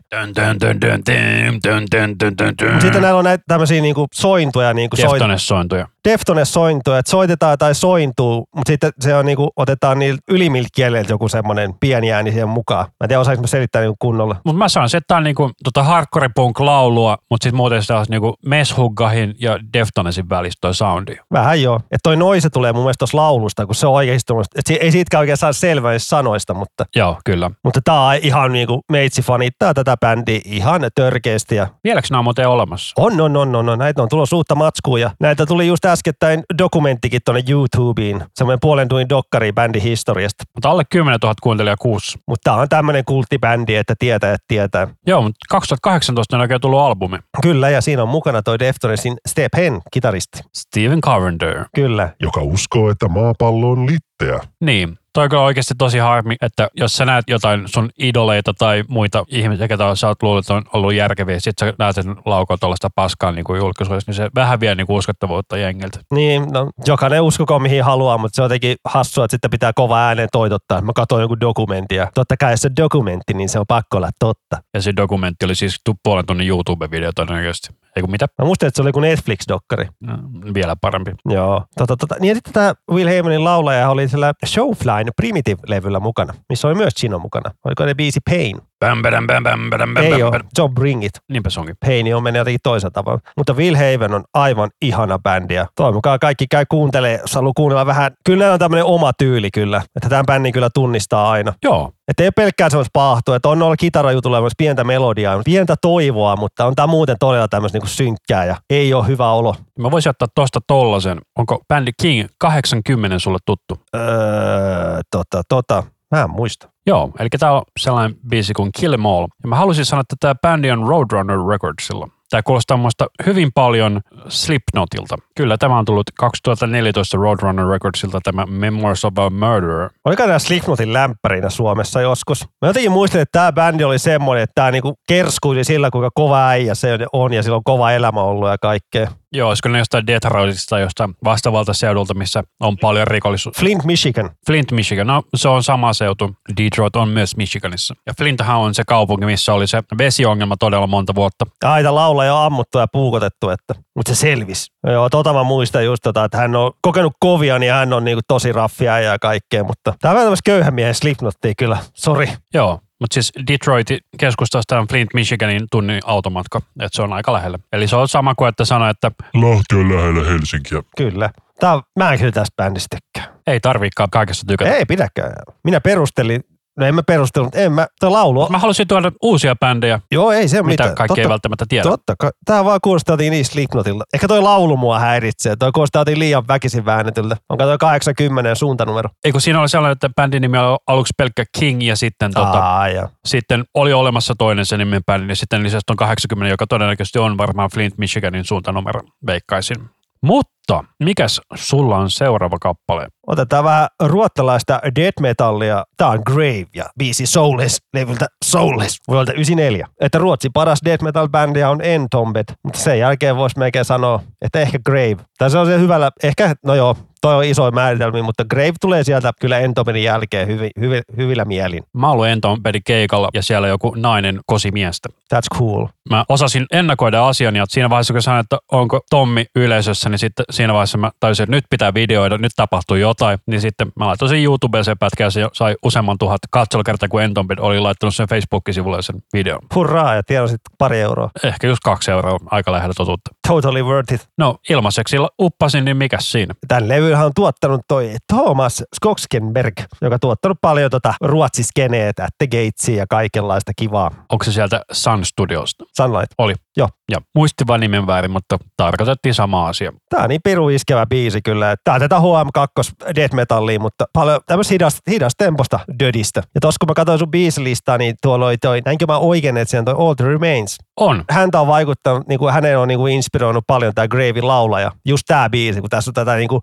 Sitten näillä on näitä tämmöisiä niinku sointuja. Niinku sointuja. Deftones-sointuja. Deftones-sointuja, että soitetaan tai sointuu, mutta sitten se on niinku, otetaan niillä ylimilkieleltä joku semmoinen pieni ääni siihen mukaan. Mä en tiedä, mä selittää niinku kunnolla. Mutta mä sanoisin, että tää on niinku tota hardcore punk laulua, mutta sitten muuten se on niinku Meshuggahin ja Deftonesin välistä toi soundi. Vähän joo. Että toi noise tulee mun mielestä tuossa laulusta, kun se on oikeasti että ei siitäkään oikein saa selvää sanoista, mutta, Joo, kyllä. mutta tää on ihan niinku meitsi fanittaa tätä bändiä ihan törkeästi ja Vieläkö nämä on muuten olemassa? on, on, on, on, on. Näitä on tulossa uutta matskua ja näitä tuli just äskettäin dokumenttikin tuonne YouTubeen. Semmoinen puolen tunnin dokkari bändin historiasta. Mutta alle 10 000 kuuntelijaa kuussa. Mutta tää on tämmöinen kulttibändi, että tietää, että tietää. Joo, mutta 2018 on oikein tullut albumi. Kyllä, ja siinä on mukana toi Deftonesin Step Hen, kitaristi. Steven Carpenter. Kyllä. joka uskoo, että maapallo on litteä. Niin. Toi on kyllä oikeasti tosi harmi, että jos sä näet jotain sun idoleita tai muita ihmisiä, ketä sä oot luullut, että on ollut järkeviä, sit sä näet sen laukon tuollaista paskaa niin kuin julkisuudessa, niin se vähän vie niin kuin uskottavuutta jengiltä. Niin, no, jokainen uskokoon mihin haluaa, mutta se on jotenkin hassua, että sitten pitää kova ääneen toitottaa. Mä katsoin joku dokumentti ja totta kai jos se on dokumentti, niin se on pakko olla totta. Ja se dokumentti oli siis tu- puolen tunnin YouTube-video todennäköisesti. Eikö mitä? Mä muistin, että se oli joku Netflix-dokkari. No, vielä parempi. Joo. Tota, tota. Niin sitten tämä Will Heymanin laulaja oli sillä Showflyn Primitive-levyllä mukana, missä oli myös Chino mukana. Oliko ne biisi Pain? Bam, bam, bam, bam, bam, bam, Ei bam, ole, bam. se on Bring It. Niinpä se onkin. Heini on mennyt jotenkin toisella tavalla. Mutta Will Haven on aivan ihana bändi ja toivokaa kaikki käy kuuntelee, jos haluaa kuunnella vähän. Kyllä on tämmöinen oma tyyli kyllä, että tämän bändin kyllä tunnistaa aina. Joo, Että ei ole pelkkää semmoista paahtoa, että on noilla kitarajutulla myös pientä melodiaa, pientä toivoa, mutta on tämä muuten todella tämmöistä niinku synkkää ja ei ole hyvä olo. mä voisin ottaa tosta tollasen. Onko bändi King 80 sulle tuttu? Öö, tota, tota, mä en muista. Joo, eli tämä on sellainen biisi kuin Kill 'Em All. Ja mä halusin sanoa, että tämä bändi on Roadrunner Recordsilla. Tämä kuulostaa muista hyvin paljon Slipknotilta. Kyllä, tämä on tullut 2014 Roadrunner Recordsilta tämä Memoirs of a Murderer. Oliko tämä Slipknotin lämpärinä Suomessa joskus? Mä jotenkin muistin, että tämä bändi oli semmoinen, että tämä niinku kerskuisi sillä, kuinka kova äijä se on ja sillä on kova elämä ollut ja kaikkea. Joo, olisiko ne jostain Detroitista tai jostain vastaavalta seudulta, missä on paljon rikollisuutta. Flint, Michigan. Flint, Michigan, no se on sama seutu. Detroit on myös Michiganissa. Ja Flinthän on se kaupunki, missä oli se vesiongelma todella monta vuotta. Aita laula jo ammuttu ja puukotettu, että, mutta se selvisi. Joo, tota mä muistan just tota, että hän on kokenut kovia, niin hän on niinku tosi raffia ja kaikkea, mutta tämä on tämmöistä köyhän miehen Slipknottia kyllä, sori. Joo, mutta siis Detroitin keskustasta on Flint, Michiganin tunnin automatka, että se on aika lähellä. Eli se on sama kuin, että sanoi, että Lahti on lähellä Helsinkiä. Kyllä. Tää, on- mä en kyllä tästä bändistä tykkää. ei tarviikaan kaikesta tykätä. Ei pidäkään. Minä perustelin, no en mä perustellut, en mä, tuo laulu, Mä halusin tuoda uusia bändejä, joo ei se mitä mitään. kaikki ei välttämättä tiedä. Totta, kai. tää vaan kuulostaa niin Slipknotilta. Ehkä toi laulu mua häiritsee. Toi kuulostaa liian väkisin väännetyltä. Onko toi 80 suuntanumero? Eikö siinä oli sellainen, että bändin nimi oli aluksi pelkkä King ja sitten, tota, Aa, ja. sitten oli olemassa toinen sen nimen bändi ja sitten lisäksi on 80, joka todennäköisesti on varmaan Flint, Michiganin suuntanumero, veikkaisin. Mutta mikäs sulla on seuraava kappale? Otetaan vähän ruottalaista death metallia. Tää on Grave ja biisi Soulless levyltä Soulless vuodelta 94. Että Ruotsin paras death metal bändi on Entombed, mutta sen jälkeen voisi melkein sanoa, että ehkä Grave. Tai se on se hyvällä, ehkä, no joo, toi on isoja määritelmiä, mutta Grave tulee sieltä kyllä Entombedin jälkeen hyvi, hyvi, hyvillä mielin. Mä oon Entombedin keikalla ja siellä joku nainen kosi miestä. That's cool. Mä osasin ennakoida asian ja siinä vaiheessa kun sanoin, että onko Tommi yleisössä, niin sitten siinä vaiheessa mä tajusin, että nyt pitää videoida, nyt tapahtuu jotain. Niin sitten mä laitoin sen YouTubeen sen pätkän ja se sai useamman tuhat katselukertaa, kun Entombed oli laittanut sen Facebook-sivulle sen videon. Hurraa ja tiedosit pari euroa. Ehkä just kaksi euroa aika lähellä totuutta. Totally worth it. No ilmaiseksi uppasin, niin mikäs siinä? Tämän levylhän on tuottanut toi Thomas Skogskenberg, joka on tuottanut paljon tota ruotsiskeneet, the Gatesia ja kaikenlaista kivaa. Onko se sieltä Sun Studiosta? Sunlight. Oli. Joo. Ja muistin vaan nimen väärin, mutta tarkoitettiin sama asia. Tää on niin piru iskevä biisi kyllä. Tää on tätä HM2 death metallia, mutta paljon tämmöistä hidas, hidas temposta dödistä. Ja tossa kun mä katsoin sun biisilistaa, niin tuolla oli toi, näinkö mä oikein, että siellä on toi All the Remains. On. Häntä on vaikuttanut, niin kuin hänen on niin kuin inspiroinut paljon tää Gravin laulaja. Just tää biisi, kun tässä on tätä niin kuin,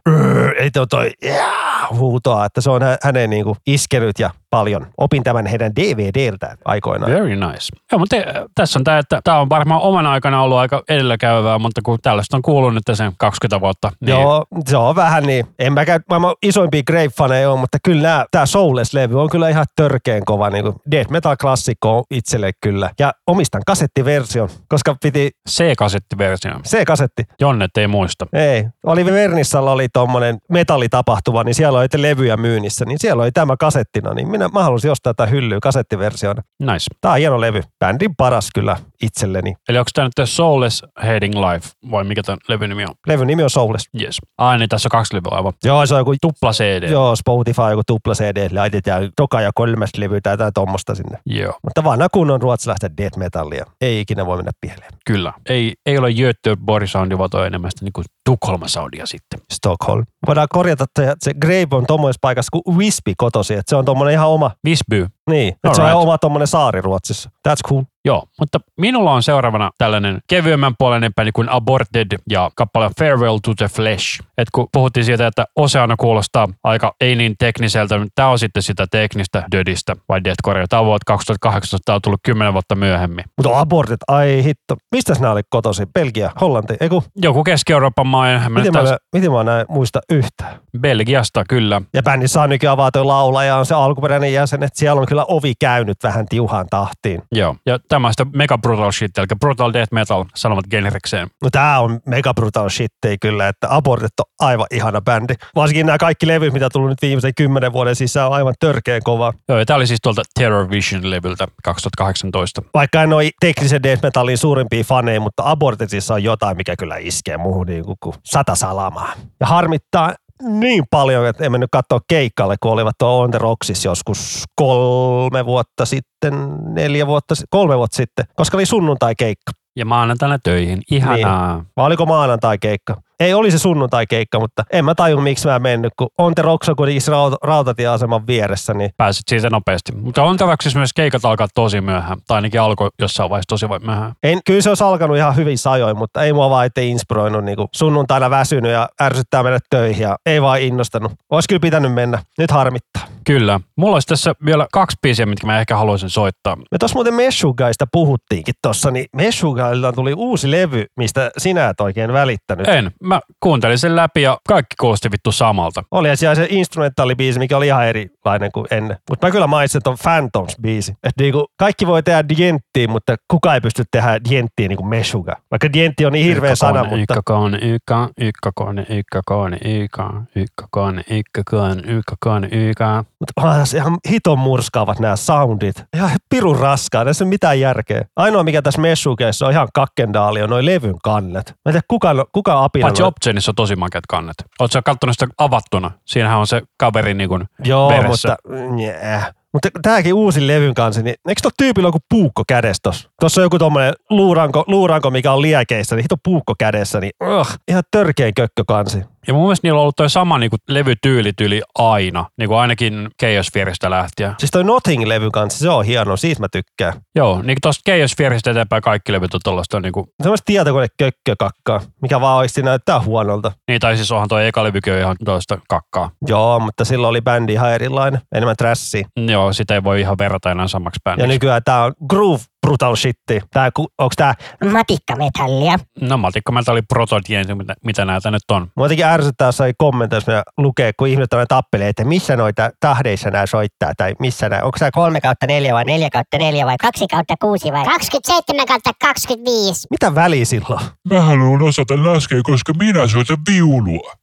eli toi, toi yeah, huutoa, että se on hä- hänen niin kuin iskenyt ja paljon. Opin tämän heidän DVDltään aikoinaan. Very nice. Joo, mutta eh, tässä on tämä, että tämä on varmaan omana aikana ollut aika edelläkäyvää, mutta kun tällaista on kuullut nyt sen 20 vuotta, niin Joo, se on vähän niin. En mäkään maailman isoimpia Grave-faneja ole, mutta kyllä tämä Soulless-levy on kyllä ihan törkeen kova. Niin kuin death metal-klassikko on itselle kyllä. Ja omistan kasettiversion, koska piti C-kasettiversio. C-kasetti. Jonnet ei muista. Ei. Oli Vernissalla oli tommonen metallitapahtuma, niin siellä oli te levyjä myynnissä, niin siellä oli tämä kasettina, niin minä, mä halusin ostaa tätä hyllyä kasettiversiona. Nice. Tää on hieno levy. Bändin paras kyllä itselleni. Eli onko tämä nyt The Soulless Hating Life, vai mikä tämän levyn nimi on? Levyn nimi on Soulless. Yes. Ai niin, tässä on kaksi levyä aivan. Joo, se on joku Tupla CD. Joo, Spotify joku tupla CD, laitetaan toka ja kolmas levy tai jotain tommosta sinne. Joo. Mutta vanha kunnon ruotsalaista death metallia. Ei ikinä voi mennä pieleen. Kyllä. Ei, ei ole Göteborg soundi, vaan toi enemmän sitä niin kuin Tukholma soundia sitten. Stockholm. Voidaan korjata, että se Grave on tuommoisessa paikassa kuin Wispy kotosi, että se on tuommoinen ihan oma, Visby. Niin, että se on oma tuommoinen saari Ruotsissa. That's cool. Joo, mutta minulla on seuraavana tällainen kevyemmän puoleinen bändi kuin Aborted ja kappale Farewell to the Flesh. Et kun puhuttiin siitä, että Oseana kuulostaa aika ei niin tekniseltä, niin tämä on sitten sitä teknistä dödistä vai deathcorea. Tämä on vuotta 2018, tämä on tullut 10 vuotta myöhemmin. Mutta abortit, ai hitto. Mistä nämä oli kotosi? Belgia, Hollanti, eiku. Joku Keski-Euroopan maa, en mä Miten mä, taas- miten mä näin muista yhtään? Belgiasta kyllä. Ja bändissä on nykyään vaan toi laulaja on se alkuperäinen jäsen, että siellä on kyllä ovi käynyt vähän tiuhaan tahtiin. Joo. Ja tämä on sitä mega brutal shit, eli brutal death metal sanovat genrekseen. No tää on mega brutal shittei kyllä, että Abortet on aivan ihana bändi. Varsinkin nämä kaikki levyt, mitä tullut nyt viimeisen kymmenen vuoden sisään, on aivan törkeen kova. Joo, ja tämä oli siis tuolta Terror Vision-levyltä 2018. Vaikka en ole teknisen death metalin suurimpia faneja, mutta Abortetissa on jotain, mikä kyllä iskee muuhun niin kuin, kuin sata salamaa. Ja harmittaa niin paljon, että emme nyt katsoa keikalle, kun olivat tuo On The joskus kolme vuotta sitten, neljä vuotta, kolme vuotta sitten, koska oli sunnuntai-keikka. Ja maanantaina töihin. Ihanaa. Niin. Vai oliko maanantai-keikka? Ei, oli se sunnuntai-keikka, mutta en mä tajun, miksi mä en mennyt, kun On The Rocks on kuitenkin raut- rautatieaseman vieressä, niin Pääsit siitä nopeasti. Mutta on tavaksissa myös keikat alkaa tosi myöhään. Tai ainakin alkoi jossain vaiheessa tosi vai- myöhään. En, kyllä se olisi alkanut ihan hyvin sajoin, mutta ei mua vaan itse inspiroinut niin sunnuntaina väsynyt ja ärsyttää mennä töihin ja ei vaan innostanut. Olisi kyllä pitänyt mennä. Nyt harmittaa. Kyllä. Mulla olisi tässä vielä kaksi biisiä, mitkä mä ehkä haluaisin soittaa. Me tuossa muuten Meshugaista puhuttiinkin tuossa, niin Meshugailta tuli uusi levy, mistä sinä et oikein välittänyt. En. Mä kuuntelin sen läpi ja kaikki kuulosti vittu samalta. Oli siellä se instrumentaalibiisi, mikä oli ihan erilainen kuin ennen. Mutta mä kyllä mainitsin ton Phantoms-biisi. Että niinku, kaikki voi tehdä dienttiä, mutta kuka ei pysty tehdä dienttiä niin kuin Meshuga. Vaikka dientti on niin hirveä sana, mutta Ykkökoone, ykkä, ykkökoone, ykkökoone, ykkä, ykkökoone, ykkökoone, ykkökoone, ykkä. Mutta onhan tässä ihan hiton murskaavat nämä soundit. Ihan pirun raskaa, tässä ei ole mitään järkeä. Ainoa mikä tässä messukeessa on ihan kakkendaali on noin levyn kannet. Mä en tiedä kuka, kuka apina Paitsi Optionissa on tosi makeat kannet. Oletko sä kattonut sitä avattuna? Siinähän on se kaveri niin kuin Joo, veressä. mutta... Njää. Mutta tääkin uusi levyn kanssa, niin eikö tuo tyypillä joku puukko kädessä tossa? Tuossa on joku tommonen luuranko, luuranko, mikä on liekeissä, niin hito puukko kädessä, niin uh, ihan törkein kökkö kansi. Ja mun mielestä niillä on ollut toi sama niin kuin levytyyli tyyli aina, niin kuin ainakin Chaos-Fieristä lähtien. Siis toi Nothing-levyn kanssa, se on hieno, siitä mä tykkään. Joo, niin kuin tosta Chaos-Fieristä eteenpäin kaikki levyt on tuollaista niin kuin, Semmoista tietokone kökkökakkaa, mikä vaan oikeasti näyttää huonolta. niin tai siis onhan toi eka levykin ihan toista kakkaa. Joo, mutta silloin oli bändi ihan erilainen, enemmän trashia. Joo, sitä ei voi ihan verrata enää samaksi Ja bändiksi. nykyään tää on groove brutal shitti. Tää, onks tää, Matikkametallia. No matikka meiltä oli prototien, mitä, mitä näitä nyt on. mua jotenkin ärsyttää jossain kommenteissa ja lukee, kun ihmiset aina tappelee, että missä noita tahdeissa nämä soittaa, tai missä nämä, onko tää 3 kautta 4 vai 4 kautta 4 vai 2 kautta 6 vai 27 kautta 25. mitä väliä silloin? Mä haluan osata laskea, koska minä soitan viulua.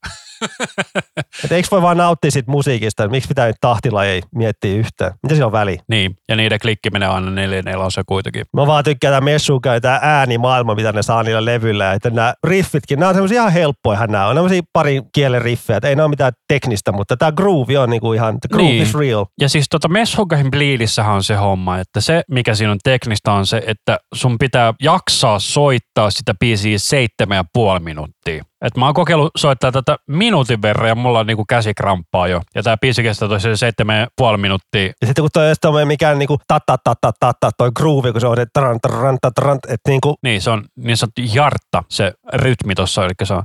Et eikö voi vaan nauttia siitä musiikista, miksi pitää nyt tahtilajeja miettiä yhtään? Mitä sillä on väliä? Niin, ja niiden klikki menee aina neljä nelosen kuitenkin. Mä vaan tykkään tää messuukaan ja tää äänimaailma, mitä ne saa niillä levyillä. ja Että nämä riffitkin, nämä on semmosia ihan helppoihan nämä on. Ne on semmosia parin kielen riffejä, että ei ne ole mitään teknistä, mutta tää groove on niinku ihan, the groove Niin. is real. Ja siis tota Meshugahin Bleedissähän on se homma, että se mikä siinä on teknistä on se, että sun pitää jaksaa soittaa sitä biisiä seitsemän ja puoli minuuttia. Et mä oon kokeillut soittaa tätä minuutin verran ja mulla on niinku käsi kramppaa jo. Ja tää biisi kestää tosiaan seitsemän ja puoli minuuttia. Ja sitten kun toi ei ole tommoinen mikään niinku ta ta ta ta ta ta toi groove, kun se on se tran tran tran, että niinku Niin, se on niin sanottu jartta, se rytmi tossa, eli se on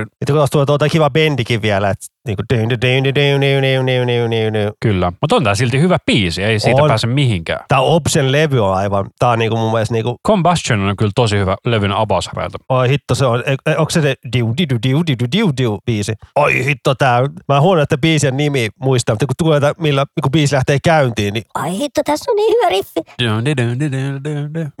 Sitten kun tuossa tulee tuota kiva bendikin vielä, että niin kuin dyyn, dyyn, dyyn, dyyn, dyyn, dyyn, dyyn. Kyllä, mutta on tämä silti hyvä biisi, ei siitä on. pääse mihinkään. Tämä Opsen levy on aivan, tämä on niinku mun mielestä niinku... Combustion on kyllä tosi hyvä levyn avausreilta. Oi hitto, se on, e, onko se se diu, diu, diu, diu, diu, diu, biisi? Oi hitto tää, mä huono, että biisin nimi muistaa, mutta kun tulee, tää, millä kun biisi lähtee käyntiin, niin... Ai hitto, tässä on niin hyvä riffi.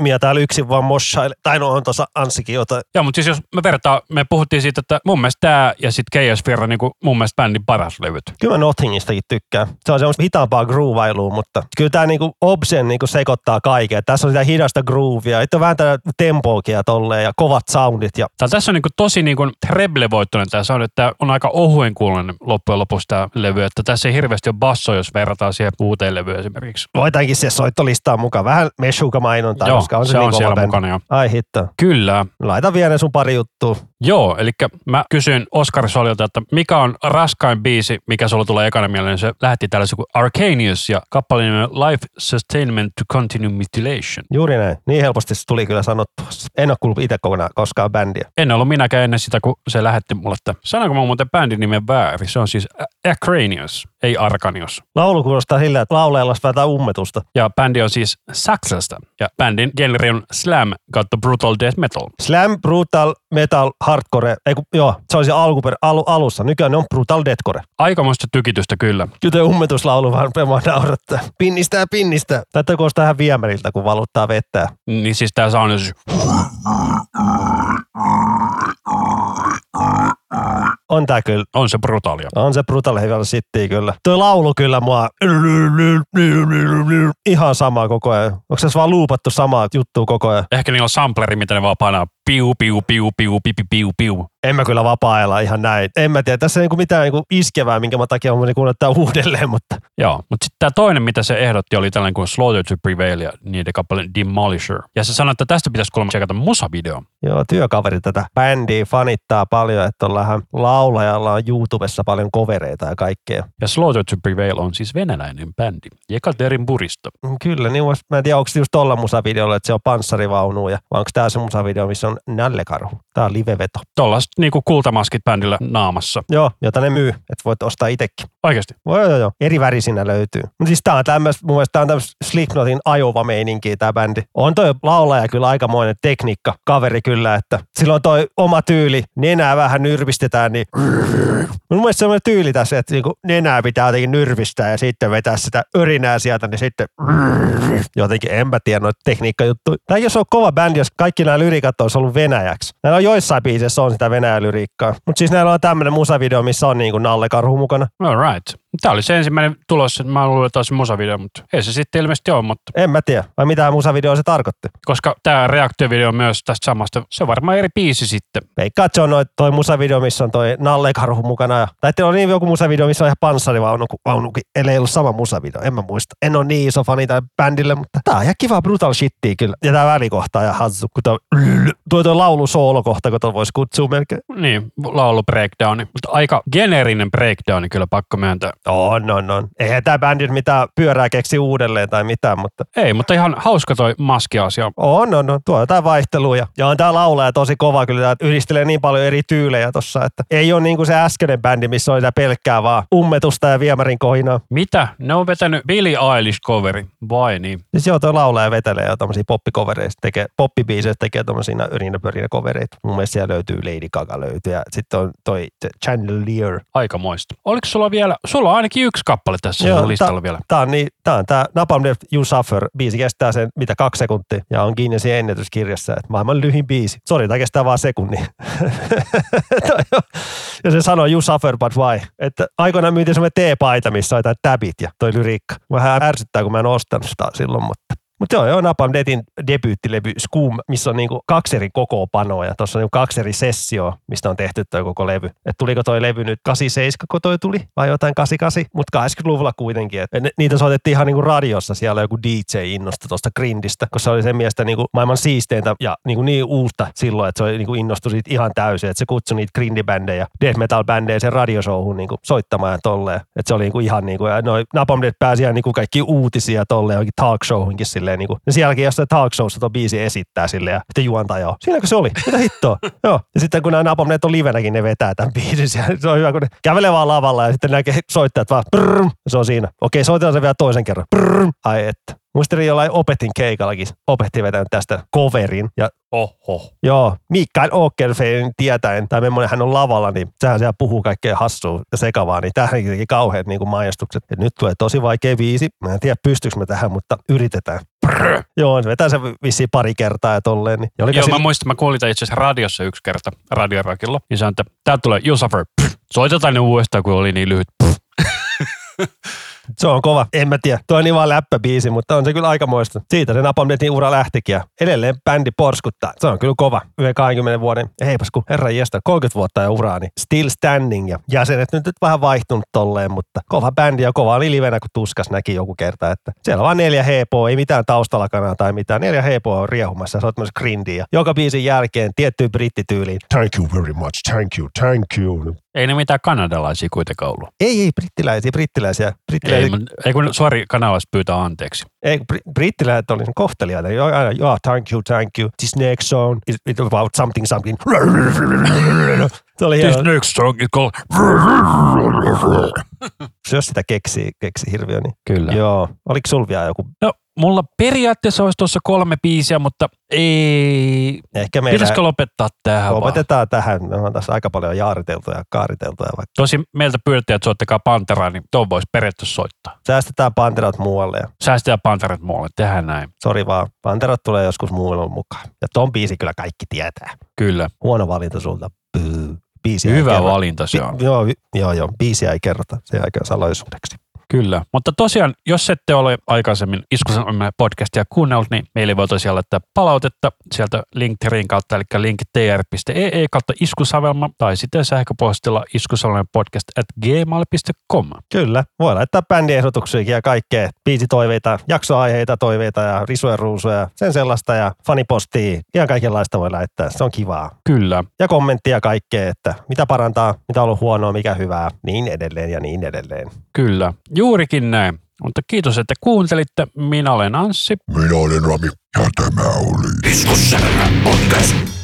Mia täällä yksin vaan moshaile, tai no on tuossa Anssikin jotain. Joo, mutta siis jos me vertaa, me puhuttiin siitä, että mun mielestä tämä ja sitten Keijasfirra, niin kuin mun mielestä bändin paras levyt. kyllä mä Nothingistakin tykkään. Se on semmoista hitaampaa groovailua, mutta kyllä tää niinku Obsen niinku sekoittaa kaiken. Tässä on sitä hidasta groovia, että on vähän tää tempoakin ja tolleen ja kovat soundit ja Tää tässä on niinku tosi niinku treble-voittoinen tämä sound, että on aika ohuen kuulonen loppujen lopuksi tämä levy, että tässä ei hirveästi ole basso, jos verrataan siihen uuteen levyyn esimerkiksi. voitaankin se soittolistaa mukaan. Vähän Meshuga-mainontaa, Joo, koska on se, se niin on kova siellä bändi. mukana jo. Ai hitto. Kyllä, Laita vielä sun pari juttua. Joo, eli mä kysyin Oskar Soljolta, että mikä on raskain biisi, mikä sulla tulee ekana mieleen, se lähetti tällaisen kuin Arcanius ja kappaleen nimi Life Sustainment to Continue Mutilation. Juuri näin. Niin helposti se tuli kyllä sanottua. En ole kuullut itse kokonaan koskaan bändiä. En ollut minäkään ennen sitä, kun se lähetti mulle, että sanoinko mä muuten bändin nimen väärin. Se on siis A- Acranius. Ei Arkanios. Laulu kuulostaa sillä, että laulajalla vähän ummetusta. Ja bändi on siis Saksasta. Ja bändin genre on slam kautta brutal death metal. Slam, brutal, metal, hardcore. Ei kun, joo, se olisi alkuper, alu, alussa. Nykyään ne on brutal deathcore. Aikamoista tykitystä kyllä. Kyllä ummetuslaulu vaan rupeaa naurattaa. Pinnistää, pinnistää. Tätä kuulostaa ihan viemäriltä, kun valuttaa vettä. Niin siis tää sound on On tää kyllä. on se brutaalia. On se brutal heavy shittiä kyllä. Tuo laulu kyllä mua ihan sama koko ajan. Onko se vaan luupattu samaa juttua koko ajan? Ehkä niillä on sampleri, mitä ne vaan painaa piu, piu, piu, piu, piu, piu, piu. En mä kyllä vapaa ihan näin. En mä tiedä. Tässä ei niinku mitään niinku iskevää, minkä mä takia mä kuunnella uudelleen, mutta Joo, mutta sitten tämä toinen, mitä se ehdotti, oli tällainen kuin Slaughter to Prevail ja niiden kappale Demolisher. Ja se sanoi, että tästä pitäisi kuulemma tsekata musavideo. joo, työkaveri tätä bändiä fanittaa paljon, että tuollahan laulajalla on YouTubessa paljon kovereita ja kaikkea. Ja Slaughter to Prevail on siis venäläinen bändi. Jekaterinburista. Mm, Kyllä, niin mä en tiedä, onko se just tolla musavideolla, että se on panssarivaunu ja vai onko tää se musavideo, missä on nällekarhu. Tää on liveveto. Tollaiset niinku kultamaskit bändillä naamassa. Joo, jota ne myy, että voit ostaa itsekin. Oikeasti. Joo, joo, joo. Eri värisinä löytyy. Mutta siis tää on tämmöistä, mun mielestä tää on tämmöistä Slipknotin ajova meininkiä tää bändi. On toi laulaja kyllä aikamoinen tekniikka, kaveri kyllä, että sillä on toi oma tyyli, nenää vähän nyrvistetään, niin mun mielestä semmoinen tyyli tässä, että niinku nenää pitää jotenkin nyrvistää ja sitten vetää sitä örinää sieltä, niin sitten jotenkin, en mä tiedä noita tekniikkajuttuja. Tai jos on kova bändi, jos kaikki nämä lyriikat olisi ollut venäjäksi. Näillä on joissain biiseissä on sitä venäjä lyriikkaa. Mutta siis näillä on tämmöinen musavideo, missä on niinku Nalle Karhu mukana. All right. Tämä oli se ensimmäinen tulos, että mä luulen, että olisi musavideo, mutta ei se sitten ilmeisesti ole, mutta En mä tiedä. Vai mitä musavideo se tarkoitti? koska tämä reaktiovideo on myös tästä samasta, se on varmaan eri biisi sitten. Veikkaa, että se on noi, toi musavideo, missä on toi Nalle Karhu mukana. Ja, tai että on niin joku musavideo, missä on ihan panssarivaunukin, vaunukin, ellei ollut sama musavideo. En mä muista. En ole niin iso fani tälle bändille, mutta tää on ihan kiva brutal shittiä kyllä. Ja tää välikohta ihan hassu, kun tuo, tuo, tuo laulu soolokohta, kun tuo voisi kutsua melkein. Niin, laulu breakdowni, mutta aika geneerinen breakdowni kyllä pakko myöntää. On, on, on. Eihän tää bändi mitään pyörää keksi uudelleen tai mitään, mutta Ei, mutta ihan hauska toi maskiasia. on, on, on. Tuo jotain vaihtelua. Ja on tää laulaja tosi kova kyllä. Tää yhdistelee niin paljon eri tyylejä tossa, että ei ole niin kuin se äskeinen bändi, missä oli pelkkää vaan ummetusta ja viemärin kohinaa. Mitä? Ne on vetänyt Billie Eilish-coveri, vai niin? Siis joo, toi laulaja vetelee jo tommosia poppikovereita, tekee poppibiisejä, tekee tommosia yrinäpörinä kovereita. Mun mielestä siellä löytyy Lady Gaga löytyy ja sitten on toi Chandelier. Aikamoista. Oliko sulla vielä, sulla on ainakin yksi kappale tässä Joo, listalla ta- vielä. Tää on, niin, tää on tää Napalm Death You Suffer. Biisi kestää sen, mitä, kaksi sekuntia. Ja on Guinnessin ennätyskirjassa, että maailman lyhin biisi. Sori, tää kestää vaan sekunnin. Ja se sanoo You Suffer But Why. Että aikoinaan myytiin semmoinen T-paita, missä on jotain tabit ja toi lyriikka. Vähän ärsyttää, kun mä en ostanut sitä silloin, mutta mutta joo, joo, Napalm Deathin debyyttilevy Scoom, missä on niinku kaksi eri kokoopanoa ja tuossa on niinku kaksi eri sessioa, mistä on tehty toi koko levy. Et tuliko toi levy nyt 87, kun toi tuli, vai jotain 88, mutta 80-luvulla kuitenkin. Et niitä soitettiin ihan niinku radiossa, siellä joku DJ innosti tuosta grindistä, koska se oli sen mielestä niinku maailman siisteintä ja niinku niin uutta silloin, että se oli niinku innostui siitä ihan täysin, että se kutsui niitä grindibändejä, death metal bändejä sen radioshowhun niinku soittamaan ja tolleen. Että se oli niinku ihan niinku, ja noi Napalm Death pääsi ihan niinku kaikki uutisia tolleen, talk showhunkin silleen niinku. Ja sielläkin jossain talk showssa tuo biisi esittää silleen ja sitten juontaa joo. Siinäkö se oli? Mitä hittoa? joo. Ja sitten kun nämä Napalm Death on livenäkin, ne vetää tämän biisin siellä. Se on hyvä, kun ne kävelee vaan lavalla ja sitten näkee soittajat vaan ja se on siinä. Okei, soitetaan se vielä toisen kerran. Brrrr. Ai että. Muistelin jollain opetin keikallakin. Opetti vetänyt tästä coverin. Ja Oho. Joo, Mikael Åkerfeldtin tietäen, tai millainen hän on lavalla, niin sehän siellä puhuu kaikkea hassua ja sekavaa, niin tähän teki kauheat niin kuin mainostukset. Et nyt tulee tosi vaikea viisi. Mä en tiedä, pystyykö me tähän, mutta yritetään. Brr. Joo, se vetää se vissiin pari kertaa ja tolleen. Niin. Ja Joo, sillä- mä muistan, mä kuulin itse asiassa radiossa yksi kerta, radiorakilla. Niin sanoin, että täältä tulee You Suffer. Pff. Soitetaan ne uudestaan, kun oli niin lyhyt. Se on kova. En mä tiedä. Tuo on niin vaan läppäbiisi, mutta on se kyllä aikamoista. Siitä se Napalm Deathin ura lähtikin ja edelleen bändi porskuttaa. Se on kyllä kova. Yhden 20 vuoden, heipas kun herran jästä, 30 vuotta ja uraa, niin still standing ja jäsenet nyt, nyt vähän vaihtunut tolleen, mutta kova bändi ja kova oli livenä, kun tuskas näki joku kerta, että siellä on vaan neljä hepoa, ei mitään taustalakanaa tai mitään. Neljä hepoa on riehumassa se on grindiin ja joka biisin jälkeen tiettyyn brittityyliin. Thank you very much, thank you, thank you. Ei ne mitään kanadalaisia kuitenkaan ollut. Ei, ei, brittiläisiä, brittiläisiä. brittiläisiä. Ei, mutta, ei kun sori, kanalaiset pyytää anteeksi. Ei, br- brittiläiset oli kohteliaita. Joo, aina, joo, thank you, thank you. This next song is about something, something. Se oli This hieno. next song is called... Jos sitä keksi, keksi hirviö, niin Kyllä. joo. Oliko sul vielä joku? No, mulla periaatteessa olisi tuossa kolme biisiä, mutta ei... Ehkä meidän Pitäisikö lopettaa tähän vaan? lopetetaan tähän. Me on tässä aika paljon jaariteltu ja kaariteltu. Ja vaikka Tosi meiltä pyydettiin, että soittakaa Panteraa, niin tuon voisi periaatteessa soittaa. säästetään panterat muualle. Ja Säästetään Panterat muualle, tehdään näin. sori vaan, panterat tulee joskus muualle mukaan. Ja ton biisi kyllä kaikki tietää. Kyllä. Huono valinta sulta. Pyy. Biisiä Hyvä valinta se on. Bi- joo, joo, joo. Biisiä ei kerrota. Se jää salaisuudeksi. Kyllä. Mutta tosiaan, jos ette ole aikaisemmin Iskusalmen podcastia kuunnellut, niin meille voi tosiaan laittaa palautetta sieltä Linktreen kautta, eli linktr.ee kautta iskusavelma, tai sitten sähköpostilla iskusalmen podcast at gmail.com. Kyllä. Voi laittaa bändiehdotuksia ja kaikkea. Biisitoiveita, jaksoaiheita, toiveita ja risuja ruusuja, sen sellaista ja fanipostia. Ihan kaikenlaista voi laittaa. Se on kivaa. Kyllä. Ja kommenttia kaikkea, että mitä parantaa, mitä on ollut huonoa, mikä hyvää, niin edelleen ja niin edelleen. Kyllä. Juurikin näin. Mutta kiitos, että kuuntelitte. Minä olen Anssi. Minä olen Rami ja tämä oli Iskussävelmä podcast.